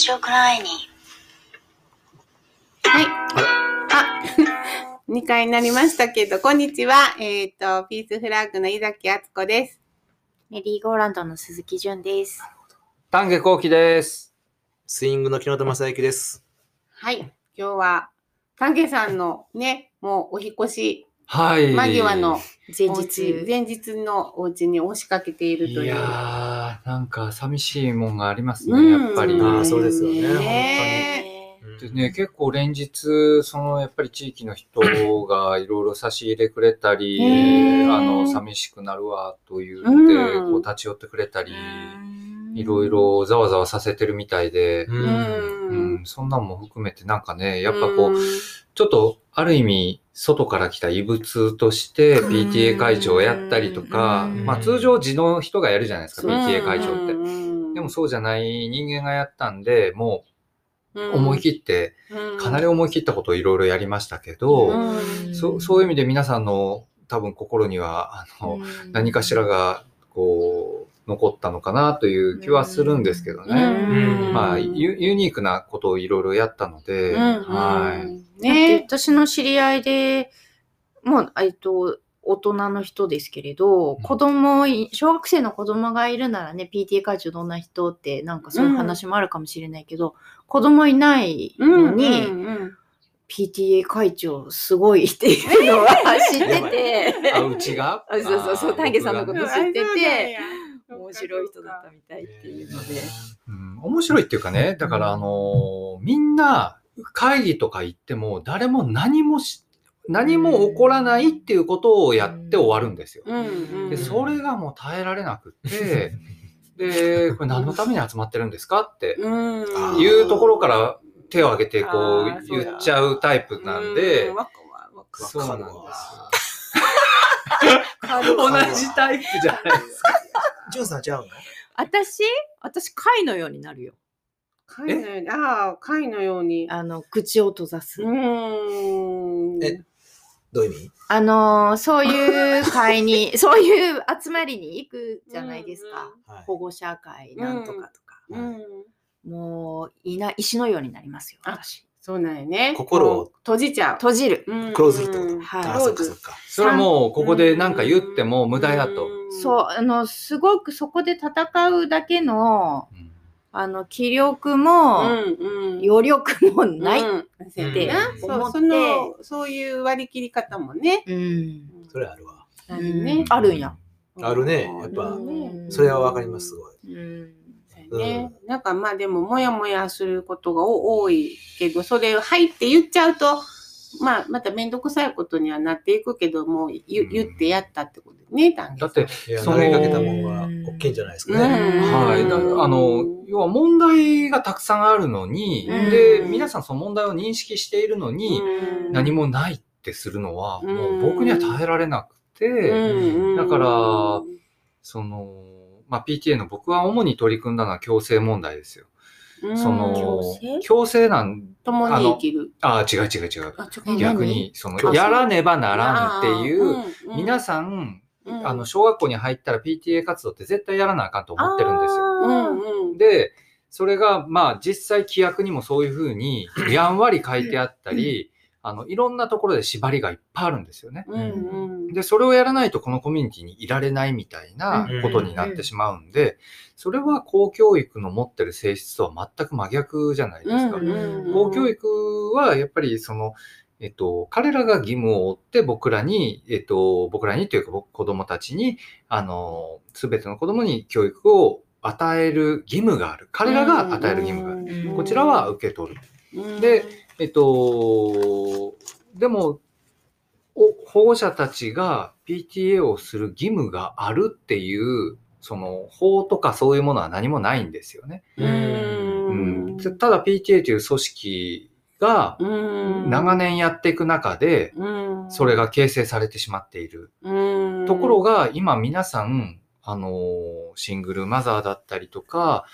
Is your crying? はい。あ、2 回になりましたけど、こんにちは。えっ、と、ピースフラッグの井崎敦子です。メリーゴーランドの鈴木純です。丹下幸喜です。スイングの木野田正幸です。はい。今日は、丹下さんのね、もうお引っ越しはい。間際の前日。前日のお家に押しかけているという。いやー、なんか寂しいもんがありますね、うんやっぱり。あーそうですよねねでね、結構連日、そのやっぱり地域の人がいろいろ差し入れくれたり、あの、寂しくなるわと言って、うんこう立ち寄ってくれたり、いろいろざわざわさせてるみたいで、う。うんん。そんなんも含めてなんかね、やっぱこう、うんちょっとある意味外から来た異物としてうん。PTA 会長をやったりとか、うん。まあ通常地の人がやるじゃないですか、う。ん PTA 会長って。うん。でもそうじゃない人間がやったんで、もううん。思い切って、かなり思い切ったことをいろいろやりましたけど、うん。そそういう意味で皆さんの多分心には、あの、何かしらがこう、残ったのかなという気はするんですけどね。うん。まあユ、ユニークなことをいろいろやったので、うんはい。ね、ね私の知り合いで、もう、えっと、大人の人ですけれど、うん。子供い、小学生の子供がいるならね、PTA 会長どんな人って、なんかそういう話もあるかもしれないけど、子供いないのに、うんうん PTA 会長すごいっていうのは知ってて、あ、うちが？あ そうそうそう丹下さんのこと知ってて面白い人だったみたいっていうので。うん。面白いっていうかね、だからあのーみんな会議とか行っても誰も何もし、何も起こらないっていうことをやって終わるんですよ。で、それがもう耐えられなくって、で、これ何のために集まってるんですかっていうところから手を挙げてこう言っちゃうタイプなんで。そうな。ん。です。同じタイプじゃないですか。ジュンさんちゃうの？私？私貝のようになるよ。貝のように、ああ、貝のように。あの、口を閉ざす。うーん。えどういう意味？あのーそういう会に、そういう集まりに行くじゃないですか。はい保護者会なんとかとか。うん。もう、いな、石のようになりますよ、あ私。そうなんよね。心を閉じちゃう。閉じる。うんクローズるってことうんはいあ、クローズそっかそっか。それはもうここでなんか言っても無駄だと。そう、あの、すごくそこで戦うだけの、うんあの、気力も、うんうん。余力もない。うんそうやなうんそうそのそういう割り切り方もね。うん。それあるわ。あるね。あるんや。あるねやっぱうんそれはわかります、すごい。うん。そうやね。なんかまあでも、もやもやすることがお多いけど、それをはいって言っちゃうと、まあ、まためんどくさいことにはなっていくけど、もう言,、うん。言ってやったってことね、だって、その投げかけたもんは OK じゃないですかね。はい。だあの、要は問題がたくさんあるのに、うん。で、皆さんその問題を認識しているのに、うん。何もないってするのは、うん。もう僕には耐えられなくて、うん。だからその、まあ、PTA の僕は主に取り組んだのは強制問題ですよ。うんその強制、なん、共に生きる。ああ、違う違う違う。逆に、その、やらねばならんっていう、皆ささん、んあの、小学校に入ったら PTA 活動って絶対やらなあかんと思ってるんですよ。うんうん、で、それが、まあ、実際規約にもそういうふうに、やんわり書いてあったり、あの、いろんなところで縛りがいっぱいあるんですよね。うんうん、で、それをやらないとこのコミュニティにいられないみたいなことになってしまうんで、それは公教育の持ってる性質とは全く真逆じゃないですか。公教育はやっぱりその、えっと、彼らが義務を負って僕らに、えっと、僕らにというか僕子供たちに、あの、すべての子供に教育を与える義務がある。彼らが与える義務がある。うんこちらは受け取る。うんで、えっと、でも、お保護者たちが PTA をする義務があるっていう、その法とかそういうものは何もないんですよね。ううん。ん、ただ PTA という組織がうん。長年やっていく中で、うん。それが形成されてしまっている。うん。ところが、今皆さん、あの、シングルマザーだったりとか、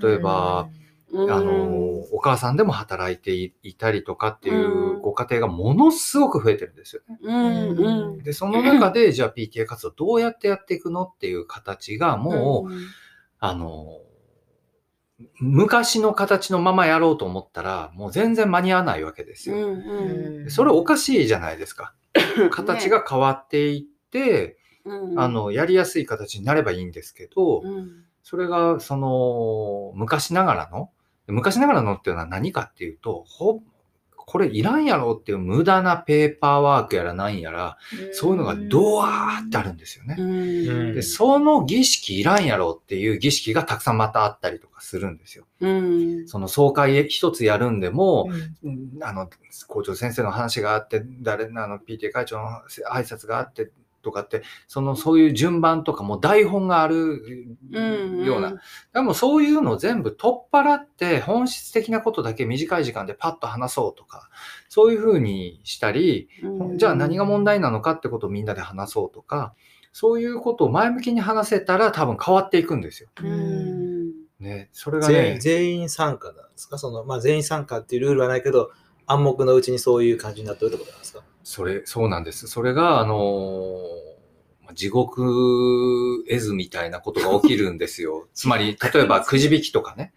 例えば、うんあの、お母さんでも働いていいたりとかっていううん。ご家庭がものすごく増えてるんですよね。うんうん。で、その中で、じゃあ PTA 活動どうやってやっていくのっていう形がもう、あの、昔の形のままやろうと思ったら、もう全然間に合わないわけですよ。うんうん。それおかしいじゃないですか。形が変わっていって、うん。あの、やりやすい形になればいいんですけど、うん。それが、その、昔ながらの、昔ながらのっていうのは何かっていうと、ほ、これいらんやろっていう無駄なペーパーワークやらなんやら、そういうのがドワーってあるんですよね。うんで、その儀式いらんやろっていう儀式がたくさんまたあったりとかするんですよ。うんその総会一つやるんでも、あの、校長先生の話があって、誰、あの、PTA 会長の挨拶があって、とかって、その、そういう順番とかも台本があるうんような。でもそういうのを全部取っ払って、本質的なことだけ短い時間でパッと話そうとか、そういうふうにしたり、うん。じゃあ何が問題なのかってことをみんなで話そうとか、そういうことを前向きに話せたら多分変わっていくんですよ。うん。ね、それが全員ね、全員参加なんですか？その、まあ、全員参加っていうルールはないけど、暗黙のうちにそういう感じになってるってことなんですか？それ、そうなんです。それが、あのー地獄絵図みたいなことが起きるんですよ。つまり、例えばくじ引きとかね。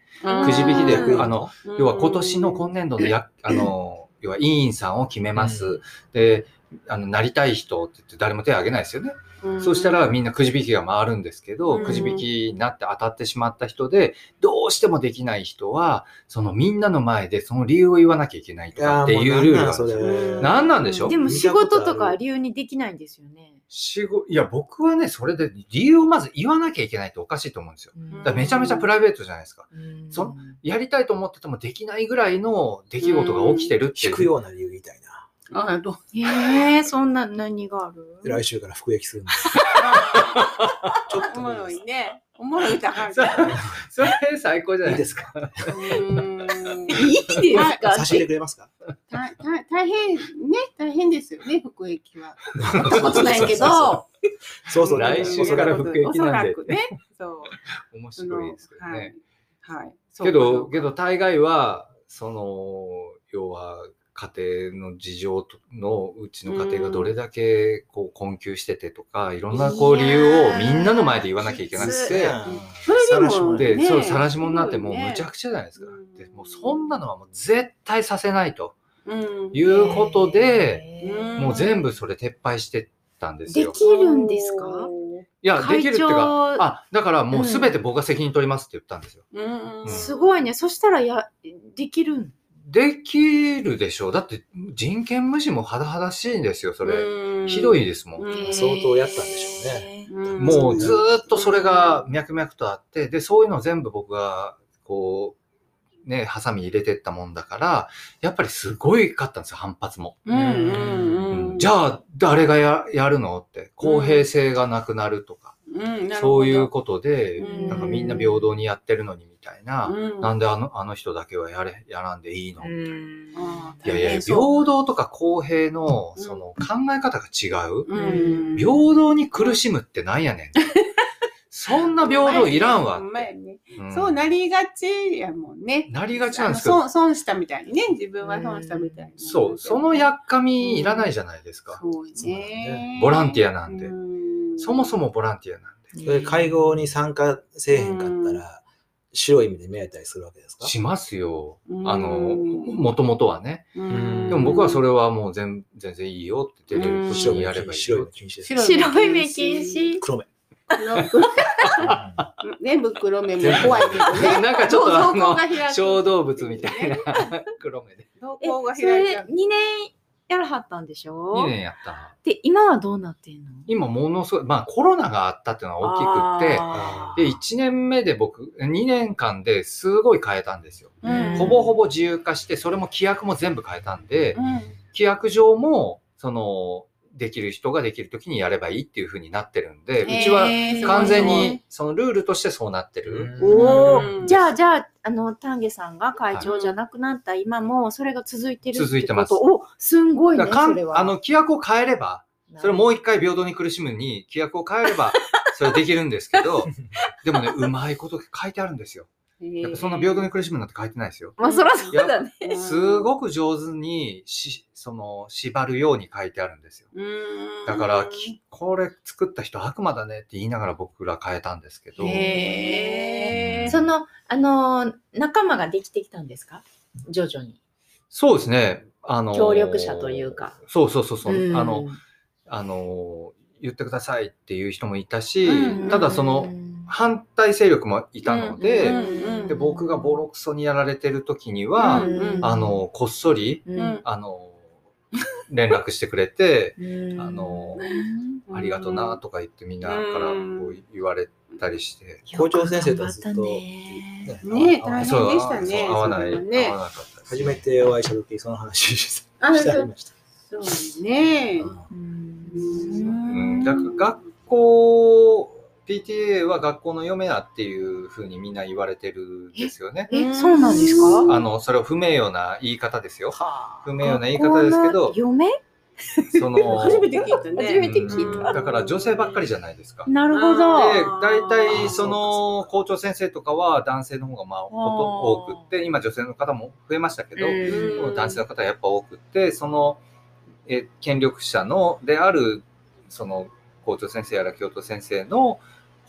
くじ引きで、うんあの、要は今年の今年度のや、あの、要は委員さんを決めます。で、あの、なりたい人って言って誰も手を挙げないですよね。そうしたらみんなくじ引きが回るんですけど、うんくじ引きになって当たってしまった人で、どうしてもできない人は、そのみんなの前でその理由を言わなきゃいけないとかっていうルールがあるんですよ。うんなんなんでしょ？でも仕事とか理由にできないんですよね。仕事、いや、僕はね、それで理由をまず言わなきゃいけないっておかしいと思うんですよ。だめちゃめちゃプライベートじゃないですか。うんそやりたいと思っててもできないぐらいの出来事が起きてるっていう。引くような理由みたいな。あどへえ、そんな何がある？来週から服役するんで。ちょっとおもろいね。おもろいだから。それそれ最高じゃないいいですか？うんいいですか？差し入れくれますか？大変ね、大変ですよね、服役は。やったことないけど、そうそう。来週から服役おそなんでらくね、そう。面その白いですけどね。はい。はい。そうけど、けど大概は、その、要は、家庭の事情のうちの家庭がどれだけこう困窮しててとか、いろんなこう理由をみんなの前で言わなきゃいけなくて、それでもで、ね。そう、晒し者になってもうすごいねむちゃくちゃじゃないですか。うん。でもうそんなのはもう絶対させないと。うん。いうことで、うん。もう全部それ撤廃してったんですでよ。きるんですか？いや、できるっていうか、あ、だからもうすべて僕が責任取りますって言ったんですよ。うん。すごいね。そしたらや、できるんできるでしょう。だって人権無視も甚だしいんですよ、それ。うんひどいですもん。うん相当やったんでしょうね。うんもうずーっとそれが脈々とあって、で、そういうのを全部僕が、こう、ね、ハサミ入れてったもんだから、やっぱりすごいかったんですよ、反発も。じゃあ、誰がややるのって、公平性がなくなるとか、そういうことで、うん。なんかみんな平等にやってるのにみたいな、うん。なんであのあの人だけはやれ、やらんでいいの、いやいや、平等とか公平の、うん。その考え方が違う。うん。平等に苦しむってなんやねん。そんな平等いらんわそうなりがちやもんね。なりがちなんですけど、あの損損したみたいにね、自分は損したみたいに。そう、そのやっかみいらないじゃないですか。そうね。ボランティアなんで。うんそもそもボランティアなんで。それ会合に参加せえへんかったら、白い目で見られたりするわけですか？しますよ。うんあの、もともとはね。うんでも僕はそれはもう全全然いいよって出れる時白い目にやればいいよ白い目。禁止です。白白い目禁止。黒目。黒全部黒目も怖いけどね。なんかちょっとあの小動物みたいな黒目で。え、瞳孔がそれで開いちゃう。2年やらはったんでしょ？2年やった。で、今はどうなってんの？今ものすごい、まあコロナがあったっていうのが大きくって、あで、1年目で僕、2年間ですごい変えたんですよ。うん。ほぼほぼ自由化して、それも規約も全部変えたんで、うん。規約上も、その、できる人ができる時にやればいいっていう風になってるんで、うちは完全にそのルールとしてそうなってる。おうんお、じゃあ、じゃあ、あの、丹下さんが会長じゃなくなった今も、それが続いてるってこと続いてますお、すんごいね、だかんそれは。あの、規約を変えれば、それもう一回平等に苦しむに規約を変えれば、それはできるんですけど、でもね、うまいこと書いてあるんですよ。やっぱそんな平等に苦しむなんて書いてないですよ。まあそらそうだね。うんすごく上手にし、その、縛るように書いてあるんですよ。うんだから、きこれ作った人悪魔だねって言いながら僕ら変えたんですけど、その、あの、仲間ができてきたんですか？徐々に。そうですね。あの、協力者というか。そうそうそうそう、うんあの、あの、言ってくださいっていう人もいたし、うんただその、反対勢力もいたので、うんうんで僕がボロクソにやられてる時には、うんあの、こっそり、うん、うんあの、連絡してくれて、うん。あのうん。ありがとなとか言ってみんなからこう言われたりして。校長先生とはずっとね。ね大変でしたね。合わない、ね。合わなかった初めてお会いした時その話しあしてありました。そう。ね。うん。うん、だから学校、PTA は学校の嫁だっていうふうにみんな言われてるんですよね。え、そうなんですか？あの、それは不名誉な言い方ですよ。は不名誉な言い方ですけど、嫁？その、初めて聞いたね。初めて聞いたうんだから女性ばっかりじゃないですか。なるほど。で大体その校長先生とかは男性の方がまあこと多くって、今女性の方も増えましたけど、うん男性の方はやっぱ多くって、その、え、権力者の、である、その校長先生やら教頭先生の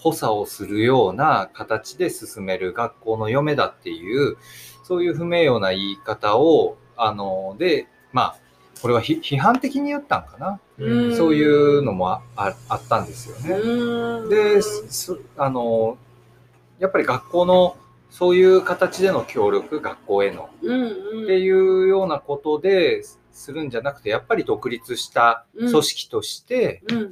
補佐をするような形で進める学校の嫁だっていう、そういう不名誉な言い方を、あの、で、まあ、これはひ批判的に言ったんかな？うん。そういうのもあああったんですよね。うん。で、そあの、やっぱり学校のそういう形での協力、学校への。うんうん。っていうようなことでするんじゃなくて、やっぱり独立した組織として、うん。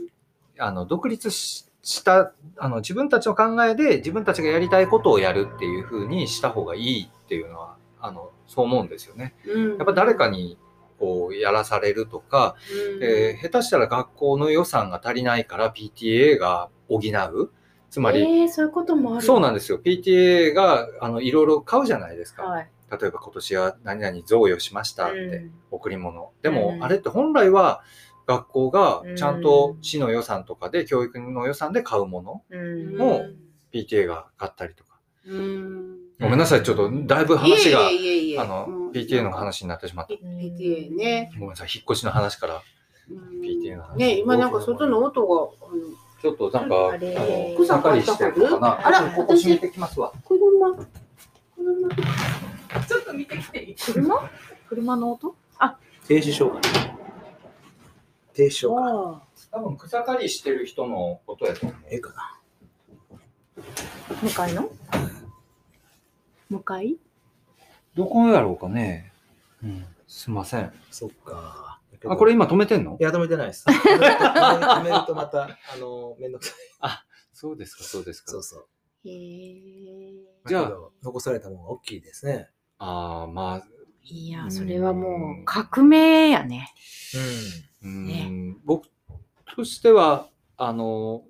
あの、独立しした、あの、自分たちの考えで自分たちがやりたいことをやるっていうふうにした方がいいっていうのは、あの、そう思うんですよね。うんやっぱ誰かにこうやらされるとか、うんえー下手したら学校の予算が足りないから PTA が補う。つまり、えー、そういうこともある。そうなんですよ。PTA が、あの、いろいろ買うじゃないですか。はい。例えば今年は何々贈与しましたって、うん贈り物。でも、うんあれって本来は学校がちゃんとうん市の予算とかで、教育の予算で買うもの、うん。もう PTA が買ったりとか。うん。ごめんなさい、ちょっとだいぶ話が、あの、うん。PTA の話になってしまった。PTA ね。ごめんなさい、引っ越しの話から。うん。PTA の話。ね、今なんか外の音が、ちょっとなんか、あの草刈りしてるのかな。あらここ閉めてきますわ。車、車。ちょっと見てきていい？車？車の音？停止しようかな。停止しようか？多分草刈りしてる人の音やと思う。ええかな。向かいの？向かい？どこやろうかね。うん、すいません。そっか。あ、これ今止めてんの？いや、止めてないです。止めるとまた、あの、めんどくさい。そうですか、そうですか。そうそう。へえ。じゃあ残されたものが大きいですね。ああ、まあ、いや、それはもう革命やね。うーんね僕としては、あの、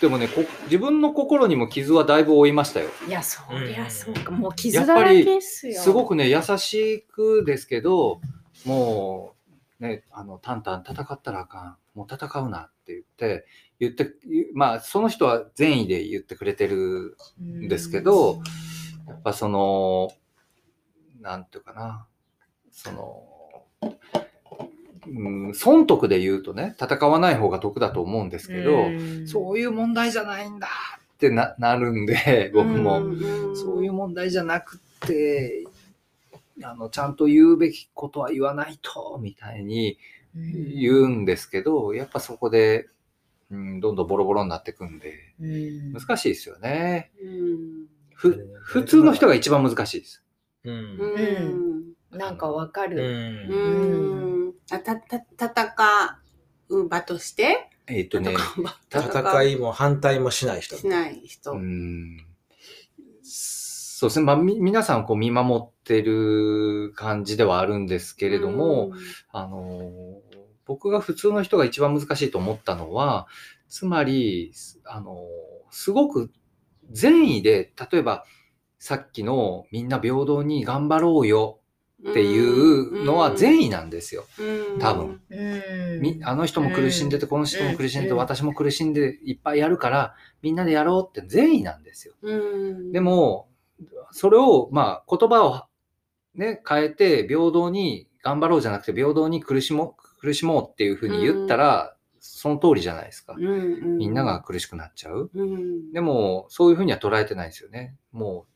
でもねこ、自分の心にも傷はだいぶ負いましたよ。いや、そりゃそうか。うんもう傷だらけですよ。すごくね、優しくですけど、もう、ね、あの、タンタン戦ったらあかん。もう戦うなって言って、言って、まあ、その人は善意で言ってくれてるうんですけどやっぱその、なんていうかな、その、うん、損得で言うとね、戦わない方が得だと思うんですけど、うんそういう問題じゃないんだってななるんで、僕も、んそういう問題じゃなくて、あの、ちゃんと言うべきことは言わないと、みたいに言うんですけど、やっぱそこで、うん、どんどんボロボロになってくんで、うん難しいですよね。うんふ普通の人が一番難しいです。うん。うんなんかわかう。る。うんんあたた戦う場として？えっ、とね、戦いも反対もしない人。しない人。うん、そうですね。まあ、み皆さんこう見守ってる感じではあるんですけれども、あの、僕が普通の人が一番難しいと思ったのは、つまり、あの、すごく善意で、例えば、さっきのみんな平等に頑張ろうよっていうのは善意なんですよ。うん多分。あの人も苦しんでて、この人も苦しんでて、うん私も苦しんでいっぱいやるから、みんなでやろうって善意なんですよ。うんでも、それを、まあ、言葉をね、変えて、平等に頑張ろうじゃなくて、平等に苦しもう、苦しもうっていうふうに言ったら、その通りじゃないですか。みんなが苦しくなっちゃう。うん、でも、そういうふうには捉えてないんですよね。も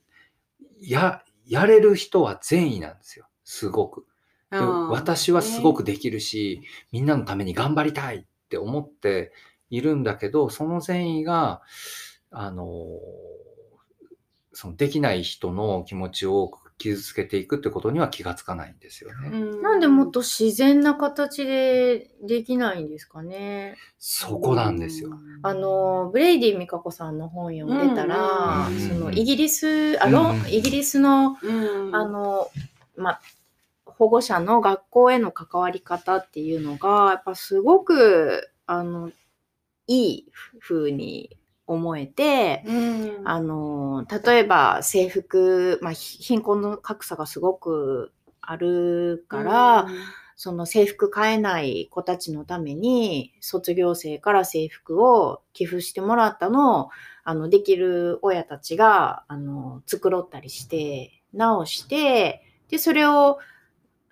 う、や、やれる人は善意なんですよ。すごく。私はすごくできるし、みんなのために頑張りたいって思っているんだけど、その善意が、あの、そのできない人の気持ちを傷つけていくってことには気がつかないんですよね。うなんでもっと自然な形でできないんですかね。そこなんですよ。あの、ブレイディ・ミカコさんの本読んでたら、うんそのイギリス、あの、うんイギリスの、うん、あの、ま、保護者の学校への関わり方っていうのが、やっぱすごく、あの、いい風に思えて、うん、あの、例えば制服、まあ、ひ貧困の格差がすごくあるから、その制服買えない子たちのために、卒業生から制服を寄付してもらったのを、あの、できる親たちが、あの、繕ったりして、直して、で、それを、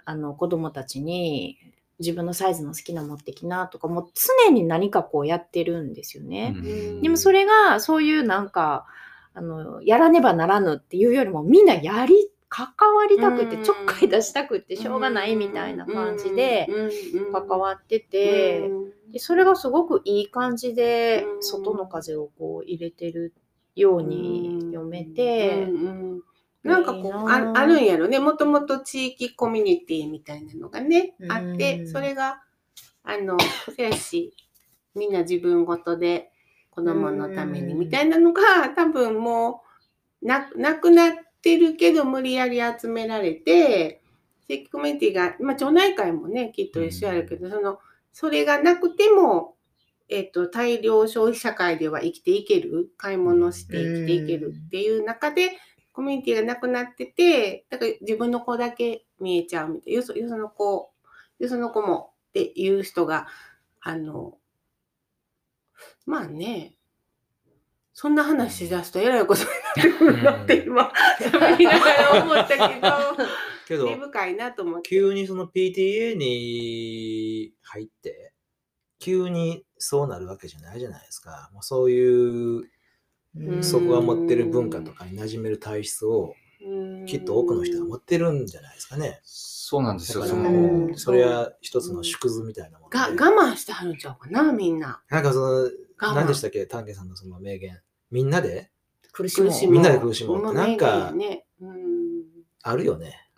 あの、子供たちに、自分のサイズの好きな持ってきなとか、もう常に何かこうやってるんですよね。うん。でもそれが、そういうなんか、あの、やらねばならぬっていうよりも、みんなやり、関わりたくて、うん。ちょっかい出したくってしょうがないみたいな感じで関わってて、でそれがすごくいい感じでう、ん。外の風をこう入れてるように読めてう、ん。うんなんかこうああるんやろね。もともと地域コミュニティみたいなのがね、うん。あってそれがあのせやしみんな自分ごとで子供のためにうん。みたいなのが多分もうななくなってるけど無理やり集められて地域コミュニティが、まあ、町内会もねきっと一緒やるけど、そのそれがなくてもえっと大量消費社会では生きていける買い物して生きていけるっていう中で、コミュニティがなくなっててだから自分の子だけ見えちゃうみたいなよそよその子よその子もっていう人があのまあねそんな話し出すとえらいことになってくるなって今喋りながら思ったけ けどど根、深いなと思って。急にその PTA に入って、急にそうなるわけじゃないじゃないですか。もうそういう、うんそこが持ってる文化とかに馴染める体質を、きっと多くの人が持ってるんじゃないですかね。そうなんですよ。だからそうんのそれは一つの縮図みたいなもので。が我慢してはるんちゃうかなみんな。なんかその、何でしたっけ、丹下さんのその名言。みんなで？苦しもうみんなで苦しもうってもなんかあるよね。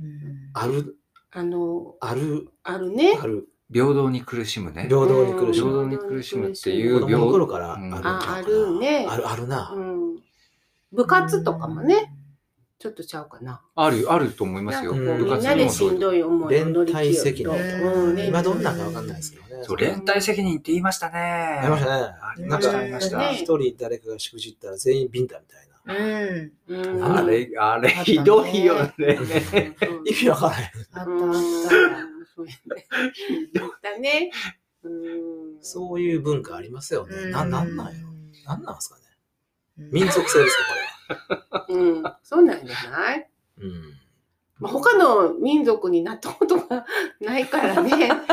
うんある、あのある、あるねあ。る。平等に苦しむね。平等に苦し平む。等に苦しむってい子う供の頃からあうんるんああるねある、あるな。うん、部活とかもね、ちょっとちゃうかな。ある、あると思いますよ。部活みんなでしんどい思い連帯責任今どんなんかわかんないですけどね。そう、連帯責任って言いましたね。ありましたね。ありなんか、ました、ありました。ね一人誰かがしくじったら全員ビンタみたいな。あれ、あれ、ひどいよね。うん 意味わからない。あったあうんった。そうやね。だね。うんそういう文化ありますよね。な、なんなんよ。なんなんですかね。うん民族性ですか、こうん、そうなんじゃない？れは。うん。まあ、他の民族になったことがないからね。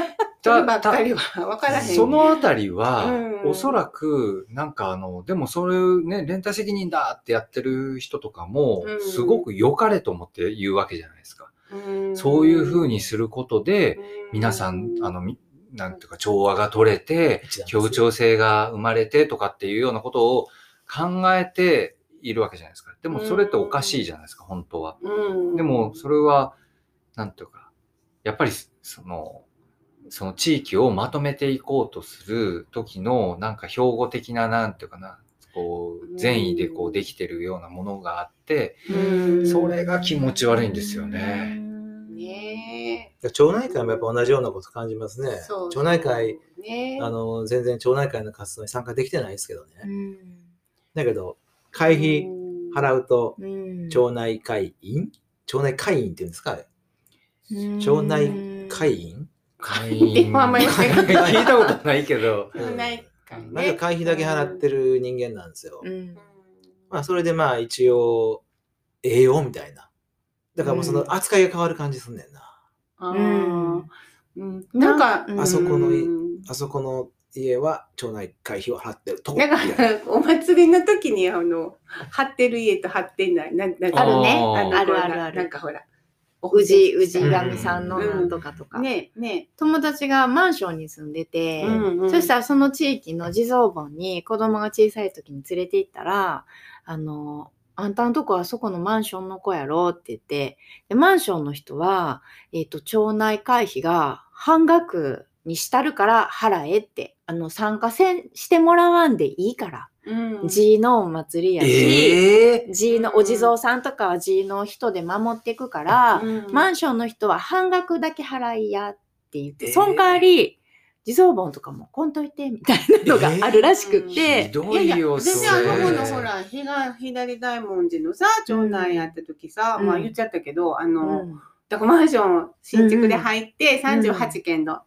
そればっかりは分からへん。そのあたりは、うんおそらく、なんかあの、でもそれね、連帯責任だってやってる人とかもう、んすごく良かれと思って言うわけじゃないですか。うん。そういう風にすることで、うん。皆さん、あの、みなんていうか、調和が取れて、協調性が生まれてとかっていうようなことを考えているわけじゃないですか。でもそれっておかしいじゃないですか、本当は。うん。でも、それは、なんていうか、やっぱり、その、その地域をまとめていこうとする時の、なんか標語的な、なんていうかな、こう、善意でこうできてるようなものがあって、うん。それが気持ち悪いんですよね。ね町内会もやっぱ同じようなこと感じますね。え。そう町内会、ねあの、全然町内会の活動に参加できてないですけどね。うん。だけど、会費払うと、うん。町内会員？町内会員っていうんですか町内会員？会員。もあんまり聞いたことないけど、町内なんか会費だけ払ってる人間なんですよ。うん。まあ、それでまあ一応、ええよみたいな。だからもうその扱いが変わる感じすんねんな。あうん。ーうん。なんか、うんあそこのあそこの家は町内会費を払ってるとこ。なんか お祭りの時にあの張ってる家と張ってない。なんなんかあるね。のあるあるある。なんかほら宇治、宇治うん神さんのなんとかとか。ねね友達がマンションに住んでて、うんうん。そしたらその地域の地蔵盆に子供が小さい時に連れて行ったら、あの、あんたのとこはそこのマンションの子やろって言って、でマンションの人は、えっ、と、町内会費が半額にしたるから払えって、あの、参加せんしてもらわんでいいから、うん。地のお祭りやし、ええ地のお地蔵さんとかは地の人で守っていくから、うん。マンションの人は半額だけ払いやって言って、えー。その代わり、地蔵盆とかもこんといてみたいなのがあるらしくって、ひどいやいや全そ然あの子のれ。ほら左左大文字のさ町内やった時さ、うん。まあ言っちゃったけどあの、うん。だからマンション新築で入ってうん。38軒の、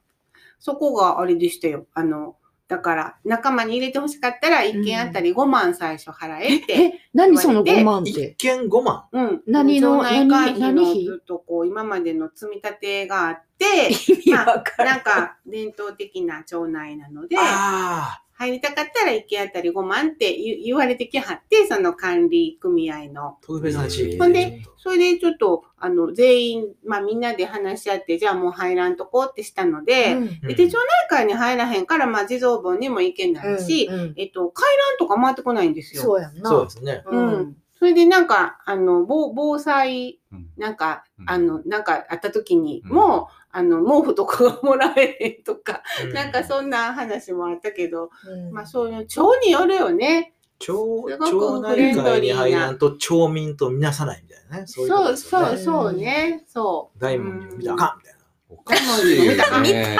そこがあれでしたよ。あのだから仲間に入れてほしかったら1軒あたり5万最初払えって、え、何その5万っ一て。軒5万？うん、何の町内会費の何何費ずっとこう今までの積み立てがあって意味わかなんか伝統的な町内なのであ入りたかったら1軒あたり5万って言言われてきはってその管理組合の。あ、特別な地域。ほんで、それでちょっと、あの、全員、まあみんなで話し合って、じゃあもう入らんとこってしたので、うんうんで手帳内会に入らへんから、まあ地蔵盆にも行けないし、うんうんえっと、回覧とか回ってこないんですよ。そうやんな。そうですね。うん。それでなんか、あの、防防災、うんなんか、うんあの、なんかあった時にうんも、あの、毛布とかがもらえへんとか、うなんかそんな話もあったけど、うんまあそういう、町によるよね。町すごく町内フレンド会に入らんと町民と見なさないみたいなね。そうね。そう、そうね。そう。大門に見たらあかんみたいな。おかしいよね。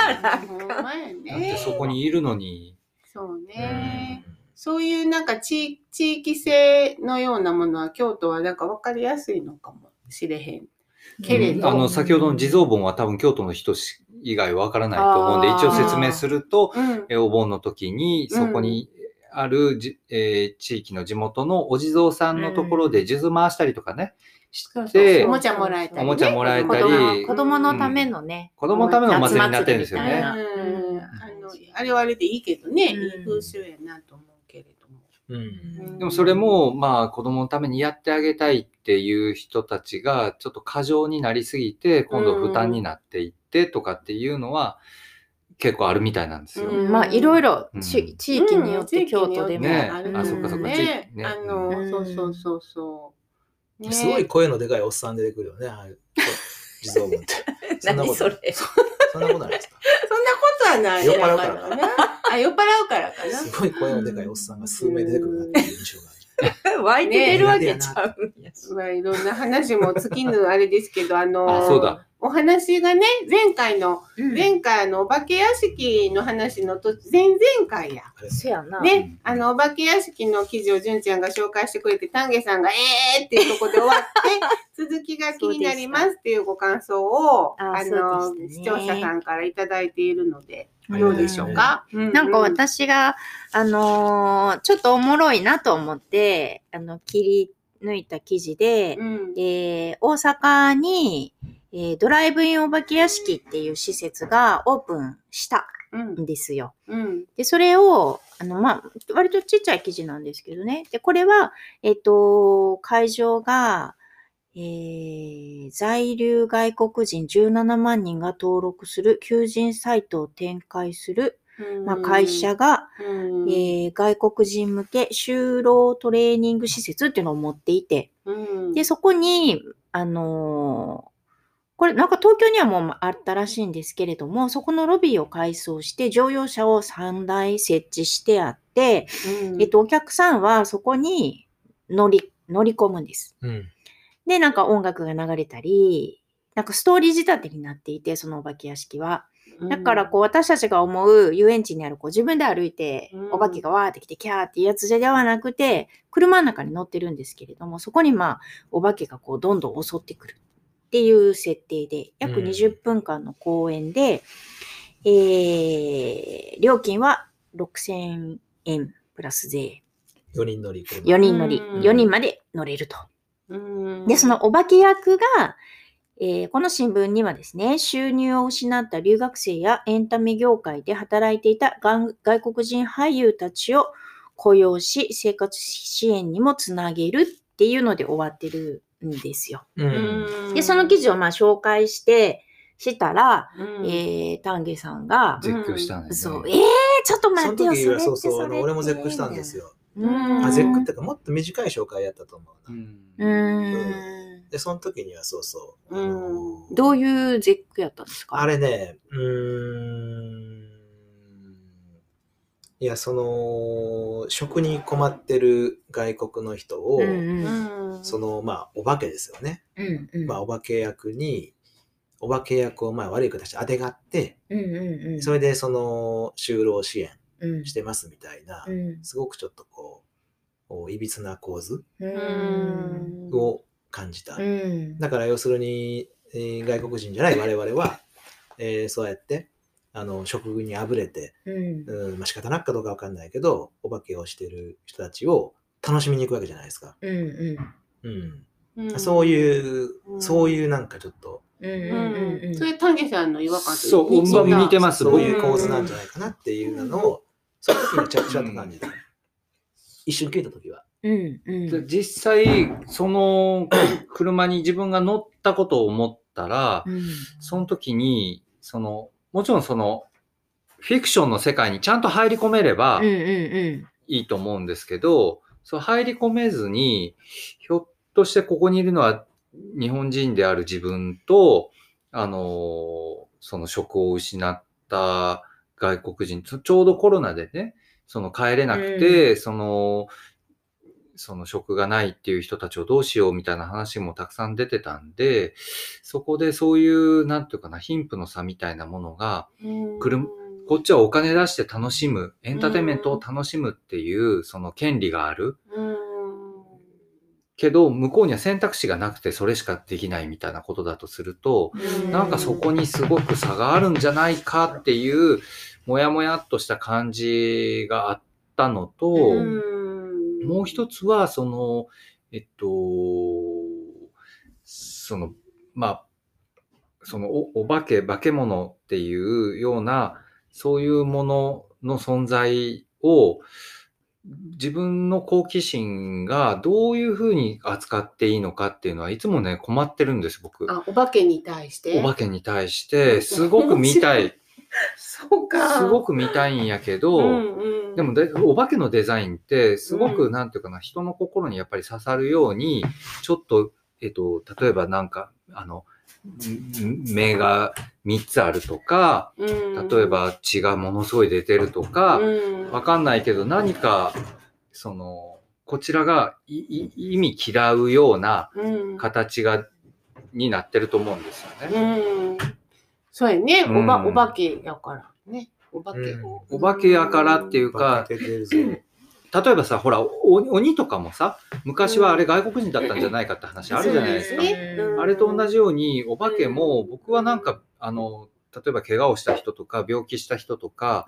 ほんまやだってね。そこにいるのに。そうね。そういうなんか地地域性のようなものは京都はなんか分かりやすいのかもしれへん。けれど。あの、先ほどの地蔵盆は多分京都の人し以外わからないと思うんで、一応説明すると、うん。えお盆の時に、そこにあるじ、えー地域の地元のお地蔵さんのところで数珠回したりとかね、してお、もちゃもらえたり、ね。おもちゃもらえたり。子供のためのね。子供のためのお祭りになってるんですよね。あのあれはあれでいいけどね、うん。いい風習やなと思。うん。でもそれも、まあ子供のためにやってあげたいっていう人たちがちょっと過剰になりすぎて、今度負担になっていってとかっていうのは結構あるみたいなんですよ。うんまあ、いろいろうん地地域によって京都でも。ねあるあそっかそっかね地域ねあの、うんそうそうそうそう。ねすごい声のでかいおっさん出てくるよね。ああいう 地蔵盆って。そんなこと何それ。そんなことないですか？そんなことはない。酔っ払うからな。あ、酔っ払うからかな。すごい声のでかいおっさんが数名出てくるなっていう印象がある。湧いて出るわけちゃうんやし。まあ、いろんな話も尽きぬあれですけど、あの、あそうだお話がね、前回の、うん。前回のお化け屋敷の話のと、前々回や。そやな。ね、あの、お化け屋敷の記事を純ちゃんが紹介してくれて、丹下さんが、えーっていうところで終わって、続きが気になりますっていうご感想を、ああの、ね視聴者さんからいただいているので、うん。どうでしょうか、なんか私が、あのーちょっとおもろいなと思って、あの、切り抜いた記事で、うん、えー大阪に、えードライブインお化け屋敷っていう施設がオープンしたうん。んですよ。うん、で、それを、あの、まあ、割とちっちゃい記事なんですけどね。で、これは、えっ、と、会場が、えー在留外国人17万人が登録する求人サイトを展開する、まあ、会社が、うん、えー外国人向け就労トレーニング施設っていうのを持っていて、うん、で、そこに、あのーこれなんか東京にはもうあったらしいんですけれども、そこのロビーを改装して乗用車を3台設置してあって、うんえっと、お客さんはそこに乗り、乗り込むんです。うん。で、なんか音楽が流れたり、なんかストーリー仕立てになっていて、そのお化け屋敷は。だからこう私たちが思う遊園地にあるこう自分で歩いてうんお化けがわーってきてキャーっていうやつではなくて車の中に乗ってるんですけれどもそこにまあお化けがこうどんどん襲ってくるっていう設定で約うん。20分間の公演で、えー料金は6000円プラス税。4人乗り。4人乗り。うん。4人まで乗れると。うん。で、そのお化け役が、えーこの新聞にはですね、収入を失った留学生やエンタメ業界で働いていた外外国人俳優たちを雇用し、生活支援にもつなげるっていうので終わってるんですよ。で、その記事をまあ紹介して、したら、うんえー、丹下さんが、絶叫したんですそう、ね。えー、ちょっと待ってよ、それってそうそう、俺も絶句したんですよ。うんあ、絶句っていうか、もっと短い紹介やったと思うな。うんうーん。で、その時にはそうそう。うんあのどういう絶句やったんですか？あれね、うーん。いや、その、食に困ってる外国の人を、うんうん。うん。その、まあ、お化けですよね。うんうん。まあ、お化け役に、お化け役をまあ悪い形で当てがって、うんうんうん。それでその就労支援うん。してますみたいな、うん。すごくちょっとこう、こういびつな構図うん。を感じた。うん。だから要するに、えー外国人じゃない我々は、えーそうやって、あの、食にあぶれて、うん。うん、まあ仕方なくかどうかわかんないけど、お化けをしてる人たちを楽しみに行くわけじゃないですか。うんうん。うん。うん。そういう、うん。そういうなんかちょっと、うんうんうんうん。それ丹下さんの違和感とそう似てますそう。いう構図なんじゃないかなっていうのを、その時にちゃちゃっと感じた。一瞬聞いた時は。うんうん。で実際、その車に自分が乗ったことを思ったら、うん。その時に、その、もちろんその、フィクションの世界にちゃんと入り込めればいいと思うんですけど、そう入り込めずに、ひょっとしてここにいるのは日本人である自分と、あの、その職を失った外国人、ちょうどコロナでね、その帰れなくて、その、その職がないっていう人たちをどうしようみたいな話もたくさん出てたんで、そこでそういう、なんていうかな、貧富の差みたいなものが、車こっちはお金出して楽しむ、エンターテインメントを楽しむっていう、その権利がある。うん。けど、向こうには選択肢がなくてそれしかできないみたいなことだとすると、うん。なんかそこにすごく差があるんじゃないかっていう、もやもやっとした感じがあったのと、うんもう一つは、その、えっと、その、まあ、そのお、お化け、化け物っていうような、そういうものの存在を、自分の好奇心がどういうふうに扱っていいのかっていうのはいつもね、困ってるんです、僕。あ、お化けに対して？お化けに対して、すごく見たい、そうか。すごく見たいんやけど、うんうん。でもで、お化けのデザインって、すごく、うん。なんていうかな、人の心にやっぱり刺さるように、ちょっと、えっと、例えばなんか、あの、ん目が3つあるとか、うん。例えば血がものすごい出てるとか、うん。わかんないけど、何か、その、こちらがいい意味嫌うようなうん。形が、になってると思うんですよね。うん。そうやね。おば、うんお化けやからね。お化け。うんお化けやからっていうか。例えばさ、ほら、お鬼とかもさ、昔はあれ外国人だったんじゃないかって話あるじゃないですか。あれと同じように、お化けも、僕はなんか、あの、例えば怪我をした人とか、病気した人とか、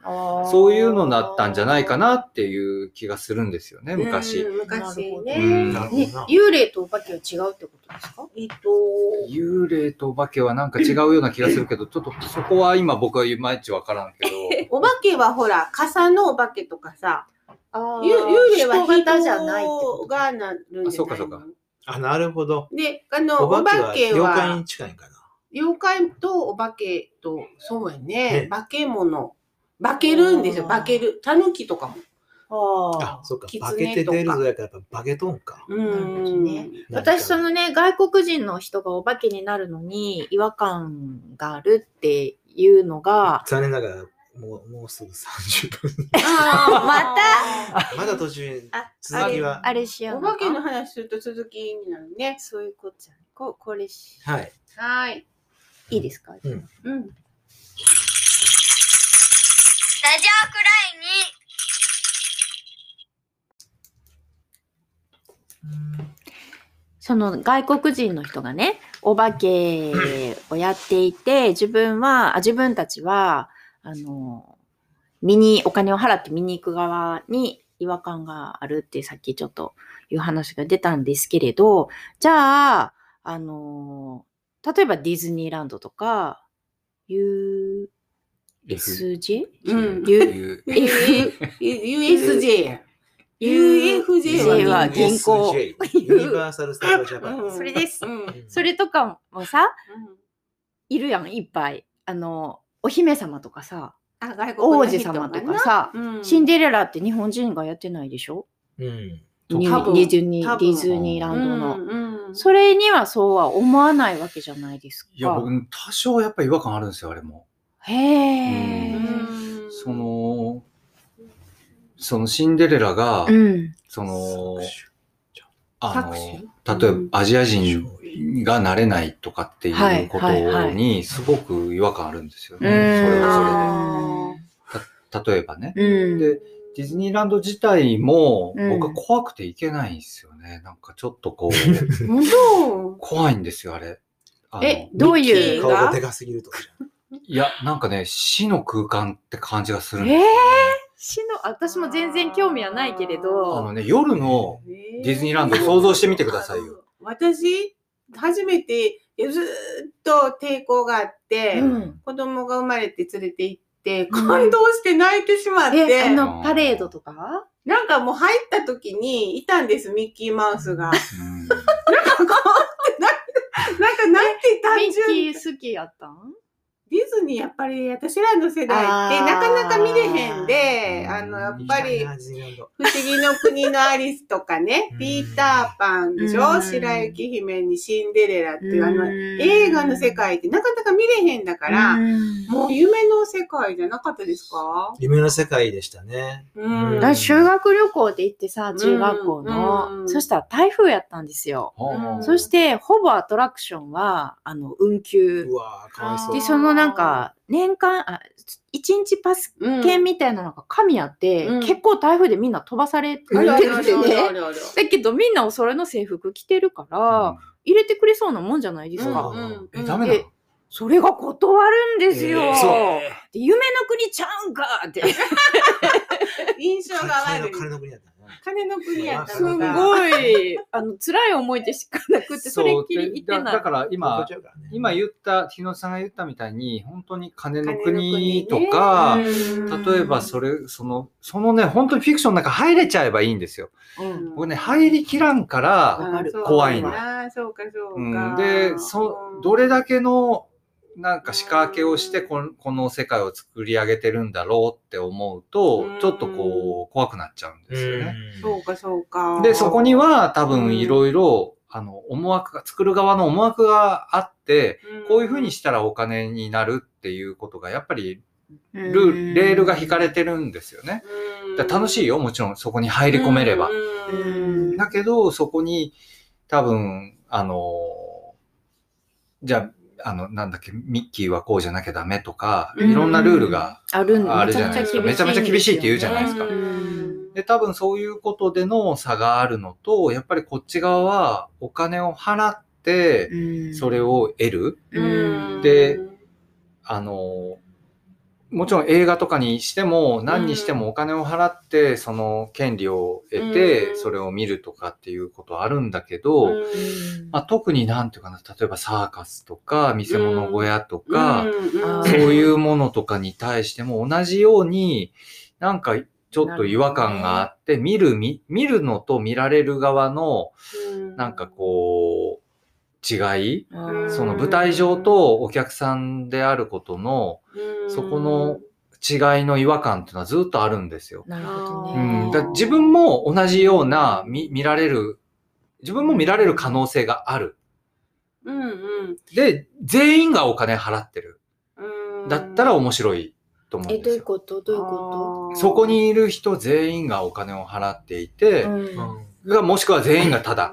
そういうのだったんじゃないかなっていう気がするんですよね、昔。うん昔。うね。幽霊とお化けは違うってことですか？えっと、幽霊とお化けはなんか違うような気がするけど、ちょっとそこは今僕はいまいちわからんけど、お化けはほら、傘のお化けとかさ、幽霊は人型じゃないって人こと？がなるんじゃないそうかそうか。あ、なるほど。で、あの、おお化けは妖怪には、近いんかな。妖怪とお化けと、そうやねね、化け物。化けるんですよ、化ける。タヌキとかも。ああ、そっか。狐化けて出るぞやからやっぱバケトンか。うん。ね私、そのね、外国人の人がお化けになるのに違和感があるっていうのが、残念ながら、もう、もうすぐ30分。あー まだ途中続きは。あれしようお化けの話すると続きになるね。そういうことじゃん。ここれし、はい。はい。いいですか？うん。うん。ラジオくらいにその外国人の人がね、お化けをやっていて、自分は、あ自分たちは、あの、見に、お金を払って見に行く側に違和感があるってさっきちょっという話が出たんですけれど、じゃあ、あのー例えばディズニーランドとか、USJ? Mm. U- F USJ や。UFJ はは銀行ユニバーサル・スタジャパン。うんそれですうんそれとかもさ、いるやん、いっぱい。あの、お姫様とかさ、王子様とかさ、うんシンデレラって日本人がやってないでしょ？うん。ディズニーランドの。それにはそうは思わないわけじゃないですか。いや、僕、多少やっぱり違和感あるんですよ、あれも。へえ。うんその、そのシンデレラが、うん。その、あ作の、詞例えばアジア人がなれないとかっていうことにすごく違和感あるんですよね。うんそれはあそれで。例えばね。うん。で、ディズニーランド自体もうん僕は怖くて行けないんですよね。なんかちょっとこう、怖いんですよ、あれ。あのえ、どういう？顔がでかすぎるとか。いや、なんかね、死の空間って感じがするんでえーすよ、ね。死の、私も全然興味はないけれあのど、ね、夜のディズニーランド想像してみてくださいよ。私、初めてずーっと抵抗があって、うん。子供が生まれて連れて行って、感動して泣いてしまって、え、あの、パレードとか？なんかもう入った時にいたんです、ミッキーマウスが。うん。なんかなんて単ミッ純キー好きやったん？ディズニーやっぱり私らの世代ってなかなか見れへんで、うんあの、やっぱり不思議の国のアリスとかねう、ん。ピーターパンでしょ、うん。白雪姫にシンデレラっていうあの、うん。映画の世界ってなかなか見れへんだから、うん。もう夢の世界じゃなかったですか？夢の世界でしたね。うん。私修学旅行で行ってさ、中学校の、うん。そしたら台風やったんですよ。うんそして、ほぼアトラクションは、あの、運休。う。わぁ、かわいそう。で、。そのなんか、年間、あ、一日パスうん券みたいなのが紙あって、うん結構台風でみんな飛ばされててね。だけどみんなおそれの制服着てるから、入れてくれそうなもんじゃないですか。え、ダメそれが断るんですよ。えー夢の国ちゃうんかって。印象が悪い。金の国やったす。ごい、あの、辛い思いでしかなくて、それっきり言ってない。だだから今、今言った、日野さんが言ったみたいに、本当に金の国国とねか、うん例えばそれ、その、そのね、本当にフィクションの中入れちゃえばいいんですよ。うん僕ね、入りきらんから、怖いのああ、そうか、そううんか。で、そ、どれだけの、なんか仕掛けをしてこの、この世界を作り上げてるんだろうって思うとうん、ちょっとこう、怖くなっちゃうんですよね。そうか、そうか。で、そこには多うん分いろいろ、あの、思惑が、作る側の思惑があって、こういうふうにしたらお金になるっていうことが、やっぱりルーレールが引かれてるんですよね。だ楽しいよ、もちろんそこに入り込めれば。うんだけど、そこに多分、あの、じゃあ、あの、なんだっけ、ミッキーはこうじゃなきゃダメとか、うんいろんなルールがあるんあるじゃないですか。めちゃめちゃ厳しいって言うじゃないですか。うんで、多分そういうことでの差があるのと、やっぱりこっち側はお金を払って、それを、を得る。うんであの、もちろん映画とかにしても何にしてもお金を払ってその権利を得うてん。それを見るとかっていうことはあるんだけど、うん。まあ、特になんていうかな、例えばサーカスとか見せ物小屋とか、うん。そういうものとかに対しても同じようになんかちょっと違和感があって、見る見、見るのと見られる側のなんかこう違い、うんその舞台上とお客さんであることのうんそこの違いの違和感っていうのはずっとあるんですよ。なるほどうね。ん、だ自分も同じような見見られる、自分も見られる可能性がある。うんうんで、全員がお金払ってる。うんだったら面白いと思うえ、どういうんですよ。こと？どういうこあーそこにいる人全員がお金を払っていてと、ううんんがもしくは全員がただ。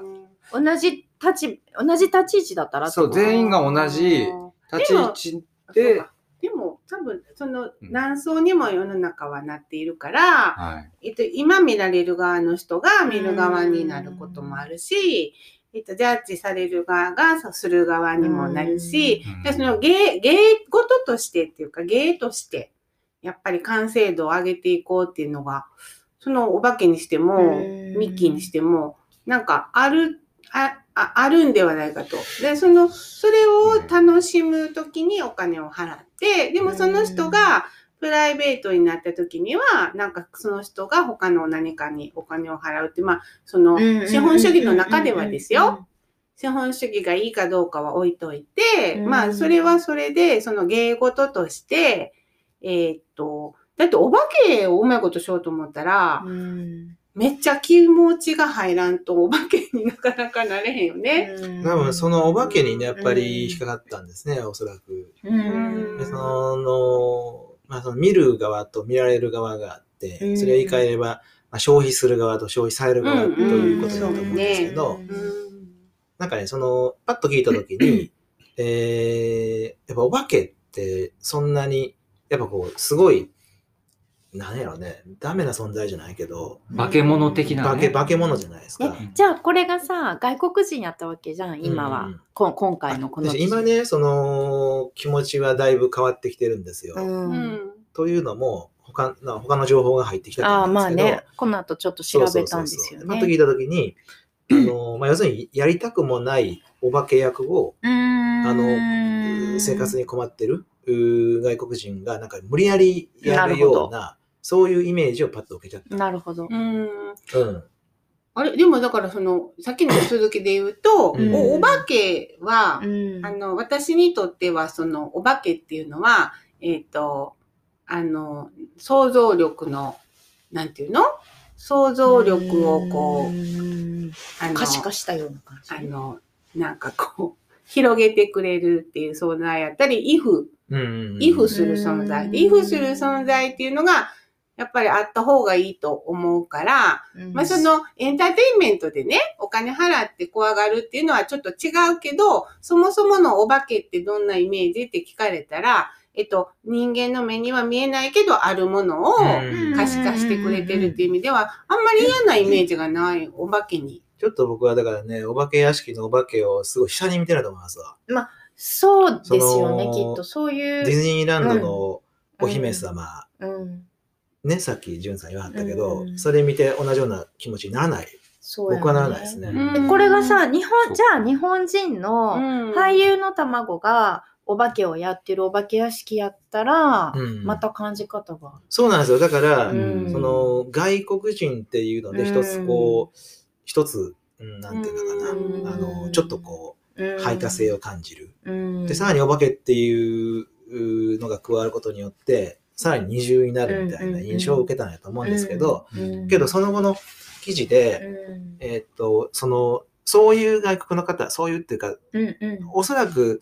同じ立ち、同じ立ち位置だったらそう、全員が同じ立ち位置で。でも多分そのうん。何層にも世の中はなっているから、はい。えっと、今見られる側の人が見る側になることもあるし、えっと、ジャッジされる側がする側にもなるし、うん。でその芸、芸事としてっていうか、芸として、やっぱり完成度を上げていこうっていうのが、そのお化けにしても、うん。ミッキーにしても、なんかある、あ、ああるんではないかと。で、その、それを楽しむときにお金を払って、でもその人がプライベートになったときには、なんかその人が他の何かにお金を払うって、まあ、その、資本主義の中ではですよ。資本主義がいいかどうかは置いといて、うんまあ、それはそれで、その芸事として、えーっと、だってお化けをうまいことしようと思ったら、うん。めっちゃ気持ちが入らんとお化けになかなかなれへんよね。多分そのお化けにね、やっぱり引っかかったんですね、おそらく。その、まあその見る側と見られる側があって、うん。それを言い換えれば、まあ、消費する側と消費される側ということだと思うんですけど、なんかね、その、パッと聞いたときに、えー、やっぱお化けってそんなに、やっぱこう、すごい、なんやろね、ダメな存在じゃないけど、化け物的な、ね。化け、化け物じゃないですか。えじゃあこれがさ外国人やったわけじゃん今は、うんこ今回のこので今ね、その、気持ちはだいぶ変わってきてるんですよ。うん。うんというのも、他な他の情報が入ってきたとああまあ思うんですけど、ね。この後ちょっと調べたんですよね。パッと聞いたときに、あの、まあ、要するにやりたくもないお化け役を、ああの、生活に困ってる外国人がなんか無理やりやるような、そういうイメージをパッと受けちゃった。なるほど。うん。うん。あれ、でもだからその、さっきの続きで言うと、うん。おお化けは、うん。あの、私にとっては、その、お化けっていうのは、えっ、と、あの、想像力の、なんていうの？想像力をこう、ん。あの、可視化したような感じ。あの、なんかこう、広げてくれるっていう存在やったり、イフ、うん。イフする存在。イフする存在っていうのが、やっぱりあった方がいいと思うから、うん。まあそのエンターテインメントでね、お金払って怖がるっていうのはちょっと違うけど、そもそものお化けってどんなイメージって聞かれたら、えっと、人間の目には見えないけど、あるものをうん。可視化してくれてるっていう意味では、あんまり嫌なイメージがないお化けに。ちょっと僕はだからね、お化け屋敷のお化けをすごい下に見てると思いますわ。そうですよねきっとそういうディズニーランドのお姫様、うんね、さっきジュンさん言わはったけど、うん。それ見て同じような気持ちにならない。そうやね。僕はならないですね。うん。でこれがさ日本じゃあ日本人の俳優の卵がお化けをやってるお化け屋敷やったら、うん。また感じ方が。そうなんですよ。だから、うん。その外国人っていうので一つこう、一つ、うん、なんていうのかうん。な、あの、ちょっとこう、排他性を感じる。うん。で、さらにお化けっていうのが加わることによって、さらに二重になるみたいな印象を受けたんやと思うんですけど、うんけどその後の記事で、うん。えーっと、その、そういう外国の方、そういうっていうか、うんうん。おそらく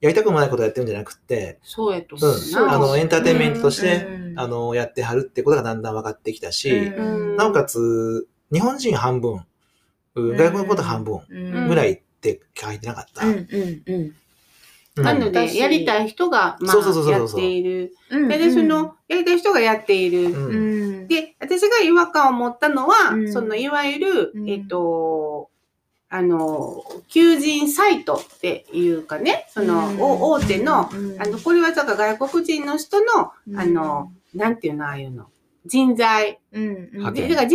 やりたくもないことをやってるんじゃなくて、そうやと思う。あの、エンターテインメントとして、うんあの、やってはるってことがだんだん分かってきたし、うんなおかつ、日本人半分、う外国のこと半分うんぐらいって書いてなかった。なので、私。やりたい人が、まあ、やっている。うん。で、その、やりたい人がやっている。うん。うん。で、私が違和感を持ったのは、うん。その、いわゆる、うん。えっと、あの、求人サイトっていうかね、その、うん。お大手の、うん。あの、これはだから外国人の人の、うん。あの、なんていうの、ああいうの、人材。うんだから人材派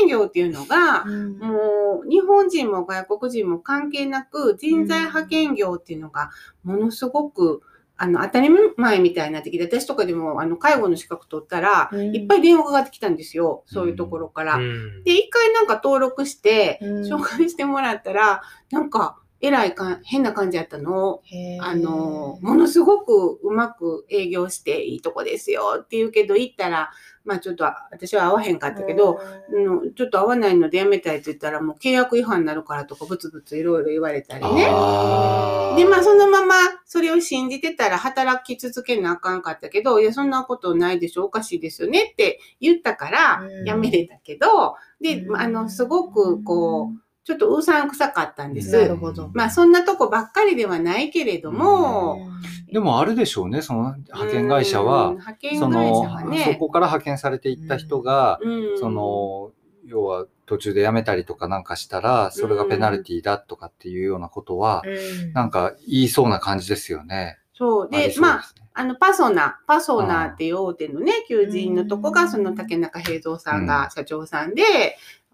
遣業っていうのが、うんもう、日本人も外国人も関係なく、人材派遣業っていうのが、ものすごく、あの、当たり前みたいになってきて、私とかでも、あの、介護の資格取ったら、うんいっぱい電話がかかってきたんですよ。そういうところから。うんで、一回なんか登録して、うん紹介してもらったら、なんか、えらいか、変な感じやったの。へー。あの、ものすごくうまく営業していいとこですよって言うけど、行ったら、まあちょっと私は合わへんかったけど、うん、ちょっと合わないのでやめたいって言ったら、もう契約違反になるからとか、ブツブツいろいろ言われたりね。で、まあそのままそれを信じてたら働き続けなあかんかったけど、いや、そんなことないでしょ、おかしいですよねって言ったからうん。やめれたけど、でう、ん。あの、すごくこう、ちょっとうさんくさかったんです。なるほど。まあそんなとこばっかりではないけれども、でもあるでしょうね、その派遣会社うんは、派遣そ会の社はね、そこから派遣されていった人が、うん。そ、の、要は途中で辞めたりとかなんかしたら、それがペナルティだとかっていうようなことは、うん。なんか言いそうな感じですよね。そう。で、ありそうまあ、あの、パソナ、パソナっていう大手のね、求人のとこが、うんその竹中平蔵さんうが社長さんで、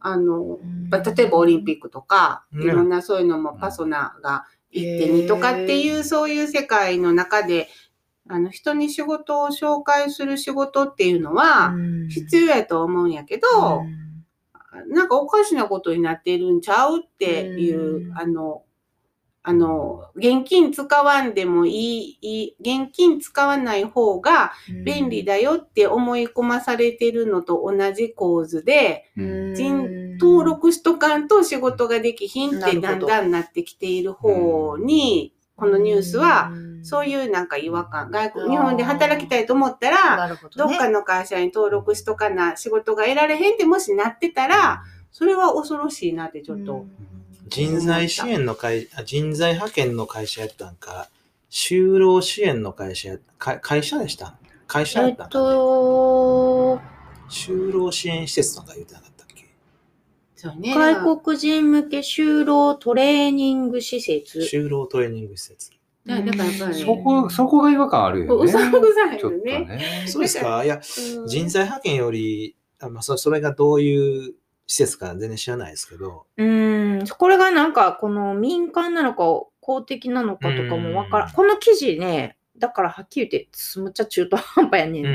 あの、例えばオリンピックとか、うん。いろんなそういうのもパソナがへー1.2とかっていう、そういう世界の中で、あの、人に仕事を紹介する仕事っていうのは、必要やと思うんやけど、なんかおかしなことになってるんちゃうっていう、うん。あの、あの、現金使わんでもいい、いい現金使わない方が便利だよって思い込まされてるのと同じ構図で、うん。人登録しとかんと仕事ができひんってだんだんなってきている方に、このニュースは、そうういうなんか違和感、外国、日本で働きたいと思ったら、どね。どっかの会社に登録しとかな、仕事が得られへんってもしなってたら、それは恐ろしいなってちょっと。人材支援の会、あ人材派遣の会社やったんか、就労支援の会社や、か会社でした？会社やえっったんか、ね、と、就労支援施設とか言ってなかそうね。外国人向け就労トレーニング施設。就労トレーニング施設。だだからやっぱりねそこ、そこが違和感あるよね。うささいよね。ね。そうですかいや、うん人材派遣より、あまあ、そそれがどういう施設か全然知らないですけど、うん、これがなんか、この民間なのか公的なのかとかもわからうんん。この記事ね、だからはっきり言って、むっちゃ中途半端やねん。う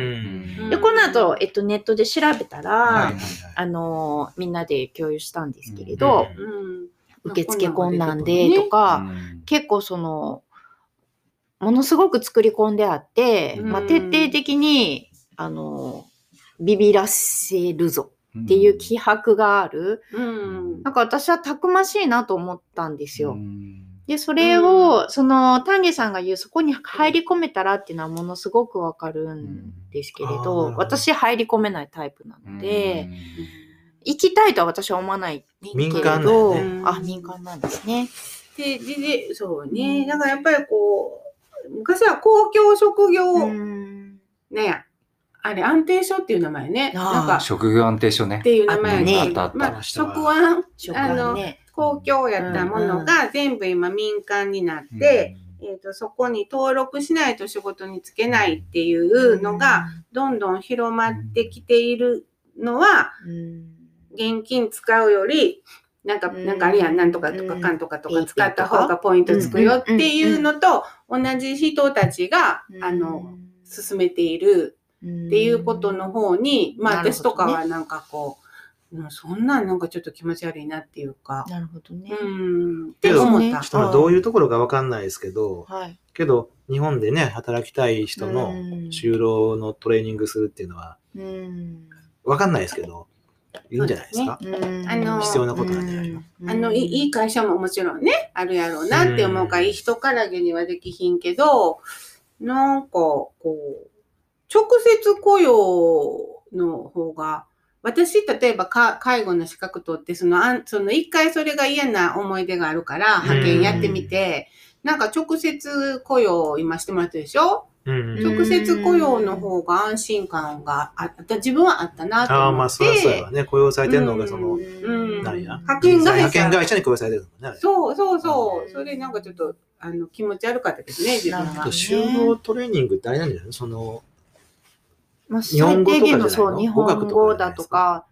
ん。で、この後、えっと、ネットで調べたら、はいはいはい。あのーみんなで共有したんですけれど、うん。受付困難でとか、うん。結構その、ものすごく作り込んであって、うん。まあ、徹底的に、あの、ビビらせるぞっていう気迫がある。うん。なんか私はたくましいなと思ったんですよ。うんで、それを、その、丹下さんが言う、そこに入り込めたらっていうのはものすごくわかるんですけれど、私入り込めないタイプなので、行きたいとは私は思わないけれ民間だねあ、民間なんですね。で、で、で、そうね。だからやっぱりこう、昔は公共職業、うんね、あれ、安定所っていう名前ね。なんか、職業安定所ねっ。ていう名前ねやけどあったあったまあ、したわ職安、職あのはね。公共やったものが全部今民間になって、えっとそこに登録しないと仕事に就けないっていうのが、どんどん広まってきているのは、うん、現金使うより、なんか、うん。なんかあれやん、なんとかとかうん。かんとかとか使った方がポイントつくよっていうのと、同じ人たちが、あの、進めているっっていうことの方に、まあ私とかはなんかこう、うんそんなんなんかちょっと気持ち悪いなっていうか、なるほどね。うん、ってけど思った。ちょっとまあどういうところかわかんないですけど、はい。けど、日本でね、働きたい人のうん就労のトレーニングするっていうのは、うんわかんないですけど、いいんじゃないですか。うんあの必要なことなんじゃないのうんあの、いいい会社ももちろんね、あるやろうなって思うから、うんいい人からげにはできひんけど、なんか、こう、直接雇用の方が、私、例えばか介護の資格取って、その、あんその一回それが嫌な思い出があるから、派遣やってみて、なんか直接雇用を今してもらってるでしょ？直接雇用の方が安心感があった、自分はあったなとああ、まあ、思って。それはそうやわね。雇用されてるのが、その、うんなんや？派遣会社派遣会社に雇用されてるのもね。そうそうそうう。んそれなんかちょっと、あの、気持ち悪かったですね、自分はなるほど。就労トレーニングってあれなんじゃない？のその、まあ、最低限のそう、日本語だとか、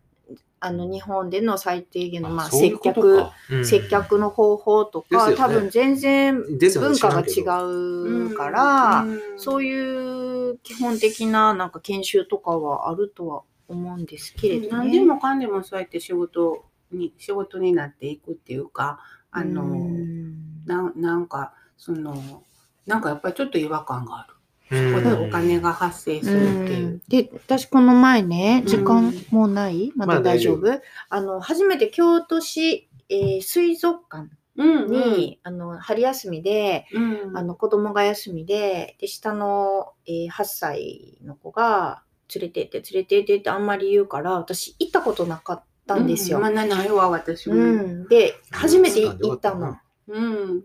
あの、日本での最低限の、まあ、接客、接客の方法とか、多分全然文化が違うから、うん。そういう基本的ななんか研修とかはあるとは思うんですけれどね。何でもかんでもそうやって仕事に、仕事になっていくっていうか、あの、うん。ななんか、その、なんかやっぱりちょっと違和感がある。うんここでお金が発生するっていう。で、私この前ね、時間うんもうない？まだ大丈夫、あの、初めて京都市、えー水族館うんに、あの、春休みで、うん、あの、子供が休みで、で、下の、えー8歳の子が、連れてって、連れてってってあんまり言うから、私行ったことなかったんですよ。まあ、なないわ、私も。うん。で、初めて行ったの。うん。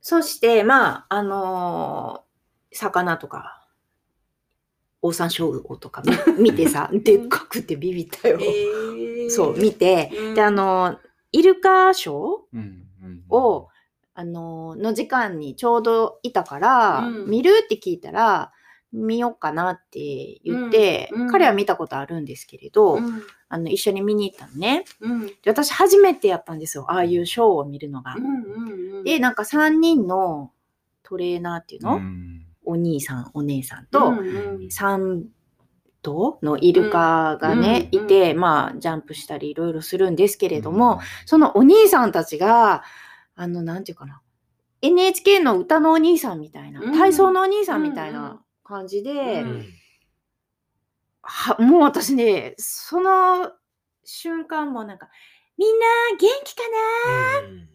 そして、まあ、あのー魚とか、オオサンショウウオとか見見てさ、でっかくてビビったよ。えー。そう、見て、うん。で、あのーイルカショーうんうん。を、あの、の時間にちょうどいたから、うん。見るって聞いたら、見ようかなって言って、うん。うん。彼は見たことあるんですけれど、うん。あの、一緒に見に行ったのね。うん。で私初めてやったんですよ。ああいうショーを見るのが。うんうんで、なんか3人のトレーナーっていうの、うんお兄さん、お姉さんと、うんうん。3頭のイルカがね、いて、まあ、ジャンプしたりいろいろするんですけれども、、そのお兄さんたちが、あの、なんていうかな、NHK の歌のお兄さんみたいな、うん。体操のお兄さんみたいな感じで、うん。はもう私ね、その瞬間もなんか、みんな元気かなうん